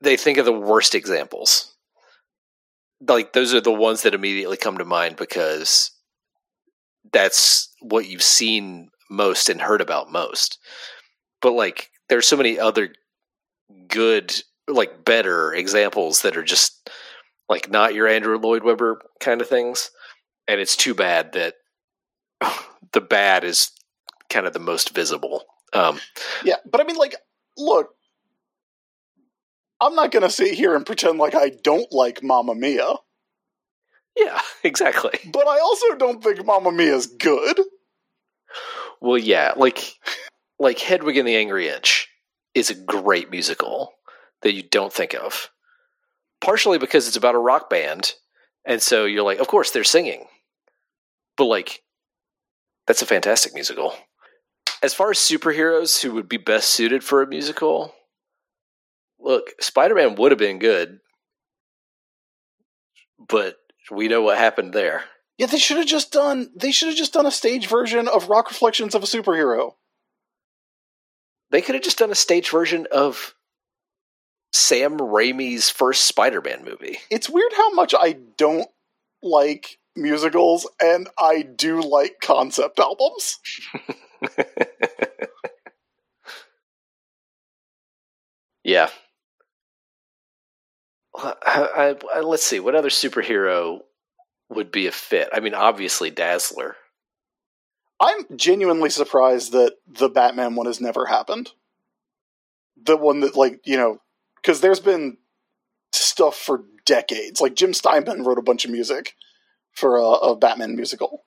they think of the worst examples. Like those are the ones that immediately come to mind because that's what you've seen most and heard about most. But like, there's so many other good, like better examples that are just like not your Andrew Lloyd Webber kind of things, and it's too bad that the bad is kind of the most visible. Um, Yeah, but I mean, like, look, I'm not gonna sit here and pretend like I don't like Mamma Mia, yeah, exactly. but I also don't think Mamma Mia is good. Well, yeah, like like Hedwig and the Angry Inch is a great musical that you don't think of. Partially because it's about a rock band, and so you're like, of course they're singing. But like that's a fantastic musical. As far as superheroes who would be best suited for a musical, look, Spider-Man would have been good. But we know what happened there. Yeah, they should have just done. They should have just done a stage version of Rock Reflections of a Superhero. They could have just done a stage version of Sam Raimi's first Spider-Man movie. It's weird how much I don't like musicals, and I do like concept albums. yeah. I- I- let's see. What other superhero would be a fit? I mean, obviously Dazzler. I'm genuinely surprised that the Batman one has never happened. The one that, like, you know, because there's been stuff for decades. Like, Jim Steinman wrote a bunch of music for a, a Batman musical.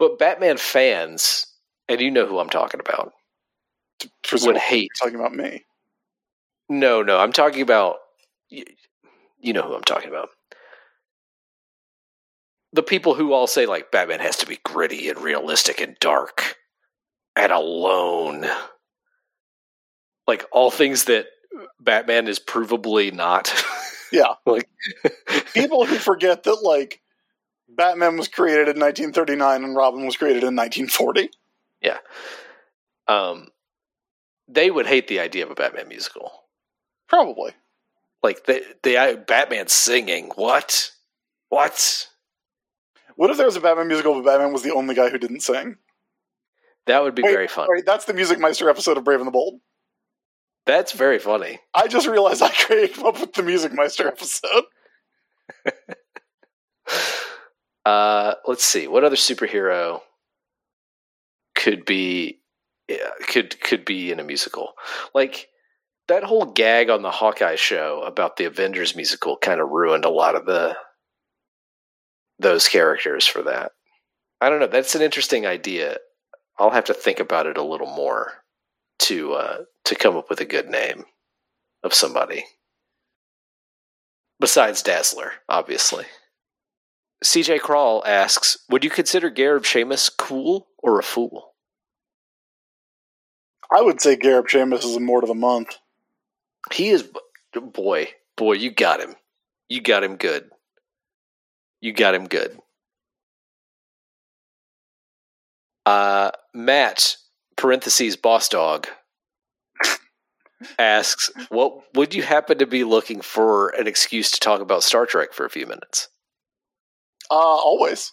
But Batman fans, and you know who I'm talking about, would hate. talking about me. No, no, I'm talking about. You, you know who I'm talking about. the people who all say like Batman has to be gritty and realistic and dark and alone. Like all things that Batman is provably not. Yeah. like People who forget that like Batman was created in 1939 and Robin was created in 1940. Yeah. um they would hate the idea of a Batman musical. Probably. Like the the Batman singing. What? What? What if there was a Batman musical but Batman was the only guy who didn't sing? That would be Wait, very fun. Sorry, that's the Music Meister episode of Brave and the Bold. That's very funny. I just realized I came up with the Music Meister episode. Uh, let's see. What other superhero could be yeah, could could be in a musical? Like that whole gag on the Hawkeye show about the Avengers musical kind of ruined a lot of the those characters for that. I don't know. That's an interesting idea. I'll have to think about it a little more to uh, to come up with a good name of somebody besides Dazzler, obviously. CJ Crawl asks, "Would you consider Gareb Shamus cool or a fool?" I would say Gareb Shamus is a Mort of the Month. He is, boy, boy, you got him. You got him good. You got him good. Uh, Matt, parentheses, boss dog, asks, What would you happen to be looking for an excuse to talk about Star Trek for a few minutes? Uh, always.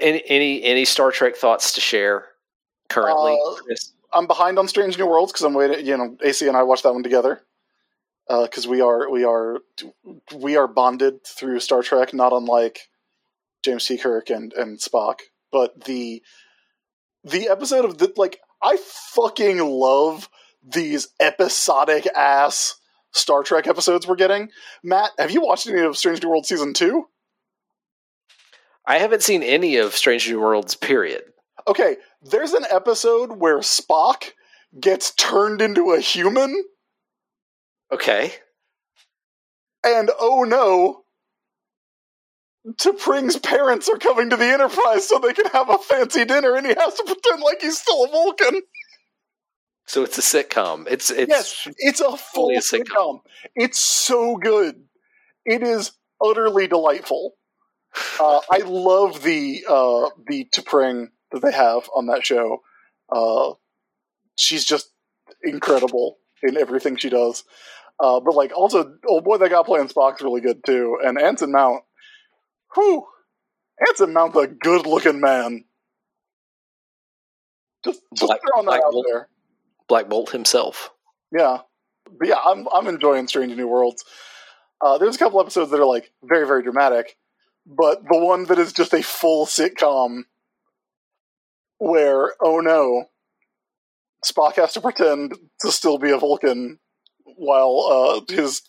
Any any, any Star Trek thoughts to share currently? Uh? I'm behind on Strange New Worlds because I'm waiting. You know, AC and I watched that one together uh, because we are we are we are bonded through Star Trek, not unlike James T. Kirk and and Spock. But the the episode of the like I fucking love these episodic ass Star Trek episodes we're getting. Matt, have you watched any of Strange New World season two? I haven't seen any of Strange New Worlds. Period. Okay, there's an episode where Spock gets turned into a human, Okay. and oh no, T'Pring's parents are coming to the Enterprise so they can have a fancy dinner, and he has to pretend like he's still a Vulcan. So it's a sitcom. It's it's yes, it's a full a sitcom. sitcom. It's so good. It is utterly delightful. Uh, I love the uh, the T'Pring that they have on that show. Uh, she's just incredible in everything she does. Uh, but like, also, old boy they got playing Spock's really good too. And Anson Mount, who Anson Mount's a good looking man. Just, just Black- throwing that Black out Bolt. there. Black Bolt himself. Yeah, but yeah, I'm I'm enjoying Strange New Worlds. Uh, there's a couple episodes that are like very very dramatic, but the one that is just a full sitcom, where oh no, Spock has to pretend to still be a Vulcan while uh, his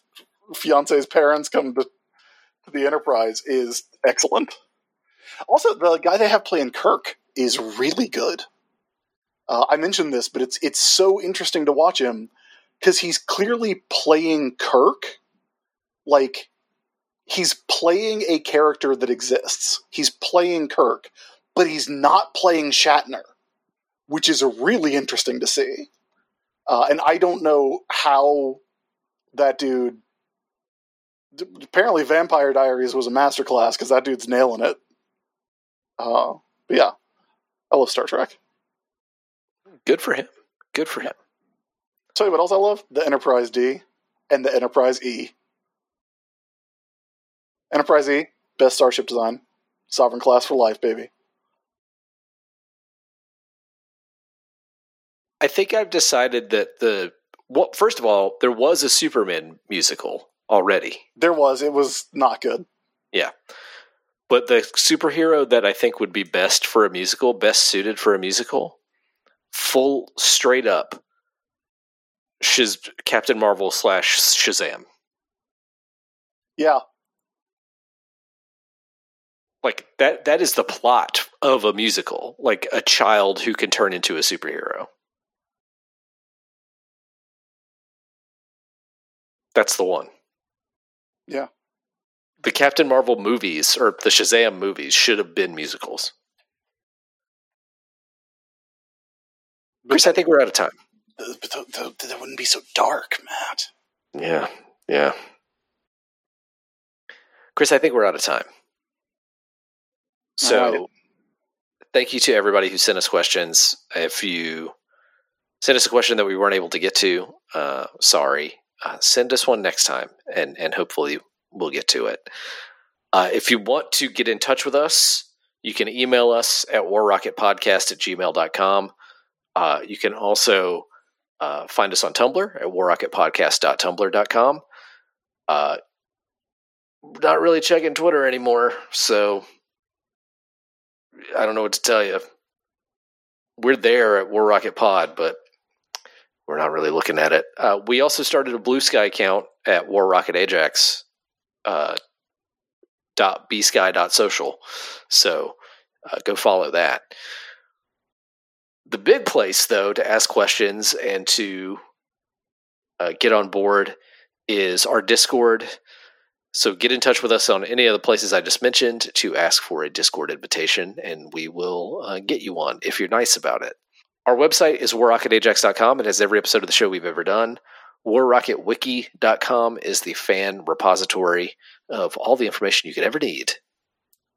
fiance's parents come to, to the Enterprise is excellent. Also, the guy they have playing Kirk is really good. Uh, I mentioned this, but it's it's so interesting to watch him because he's clearly playing Kirk, like he's playing a character that exists. He's playing Kirk, but he's not playing Shatner, which is really interesting to see. Uh, and I don't know how that dude. d- Apparently, Vampire Diaries was a masterclass because that dude's nailing it. Uh, but yeah, I love Star Trek. Good for him. Good for him. Tell you what else I love: the Enterprise D and the Enterprise E. Enterprise E, best starship design, sovereign class for life, baby. I think I've decided that the well, first of all, there was a Superman musical already. There was, it was not good. Yeah. But the superhero that I think would be best for a musical, best suited for a musical, full straight up Shiz, Captain Marvel slash Shazam. Yeah, Like that that is the plot of a musical. Like a child who can turn into a superhero. That's the one. Yeah. the Captain Marvel movies or the Shazam movies should have been musicals. Chris, I think we're out of time. But th- th- that wouldn't be so dark, Matt. Yeah, yeah. Chris, I think we're out of time. So, thank you to everybody who sent us questions. If you sent us a question that we weren't able to get to, uh, sorry. Uh, send us one next time, and and hopefully we'll get to it. Uh, if you want to get in touch with us, you can email us at warrocketpodcast at gmail.com. Uh, you can also uh, find us on Tumblr at warrocketpodcast.tumblr.com. Uh, not really checking Twitter anymore, so I don't know what to tell you. We're there at War Rocket Pod, but we're not really looking at it. Uh, we also started a Bluesky account at War Rocket Ajax. Uh, dot bsky dot social so uh, go follow that the big place though to ask questions and to uh, get on board is our discord so get in touch with us on any of the places i just mentioned to ask for a discord invitation and we will uh, get you on if you're nice about it our website is warrocketajax.com it has every episode of the show we've ever done warrocketwiki.com is the fan repository of all the information you could ever need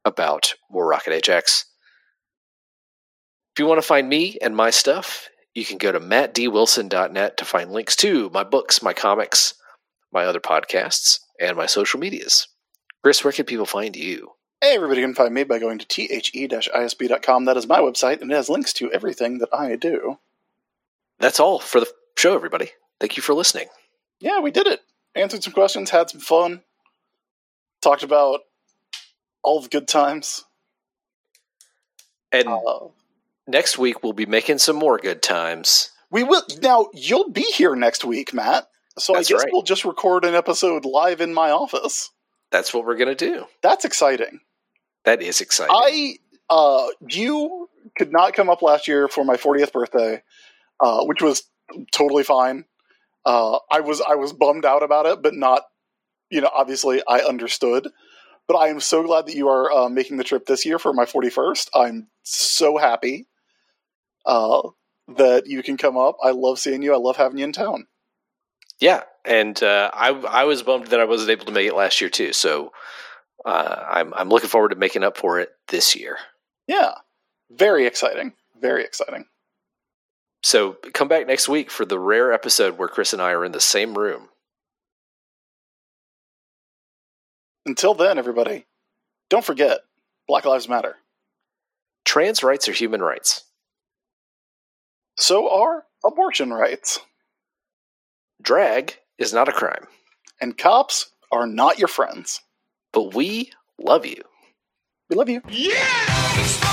about war rocket ajax if you want to find me and my stuff, you can go to mattdwilson.net to find links to my books, my comics, my other podcasts, and my social medias. Chris, where can people find you? Hey, everybody can find me by going to the-isb.com. That is my website, and it has links to everything that I do. That's all for the show, everybody. Thank you for listening. Yeah, we did it. Answered some questions, had some fun, talked about all the good times. And Uh, next week, we'll be making some more good times. we will now. You'll be here next week, Matt. So That's I guess right. we'll just record an episode live in my office. That's what we're going to do. That's exciting. That is exciting. I uh you could not come up last year for my 40th birthday, uh, which was totally fine. Uh, I was I was bummed out about it, but not you know obviously I understood. But I am so glad that you are uh, making the trip this year for my 41st. I'm so happy uh, that you can come up. I love seeing you. I love having you in town. Yeah, and uh, I I was bummed that I wasn't able to make it last year too. So uh, I'm I'm looking forward to making up for it this year. Yeah, very exciting. Very exciting. So come back next week for the rare episode where Chris and I are in the same room. Until then, everybody, don't forget Black Lives Matter. Trans rights are human rights. So are abortion rights. Drag is not a crime, And cops are not your friends. But we love you. We love you. It's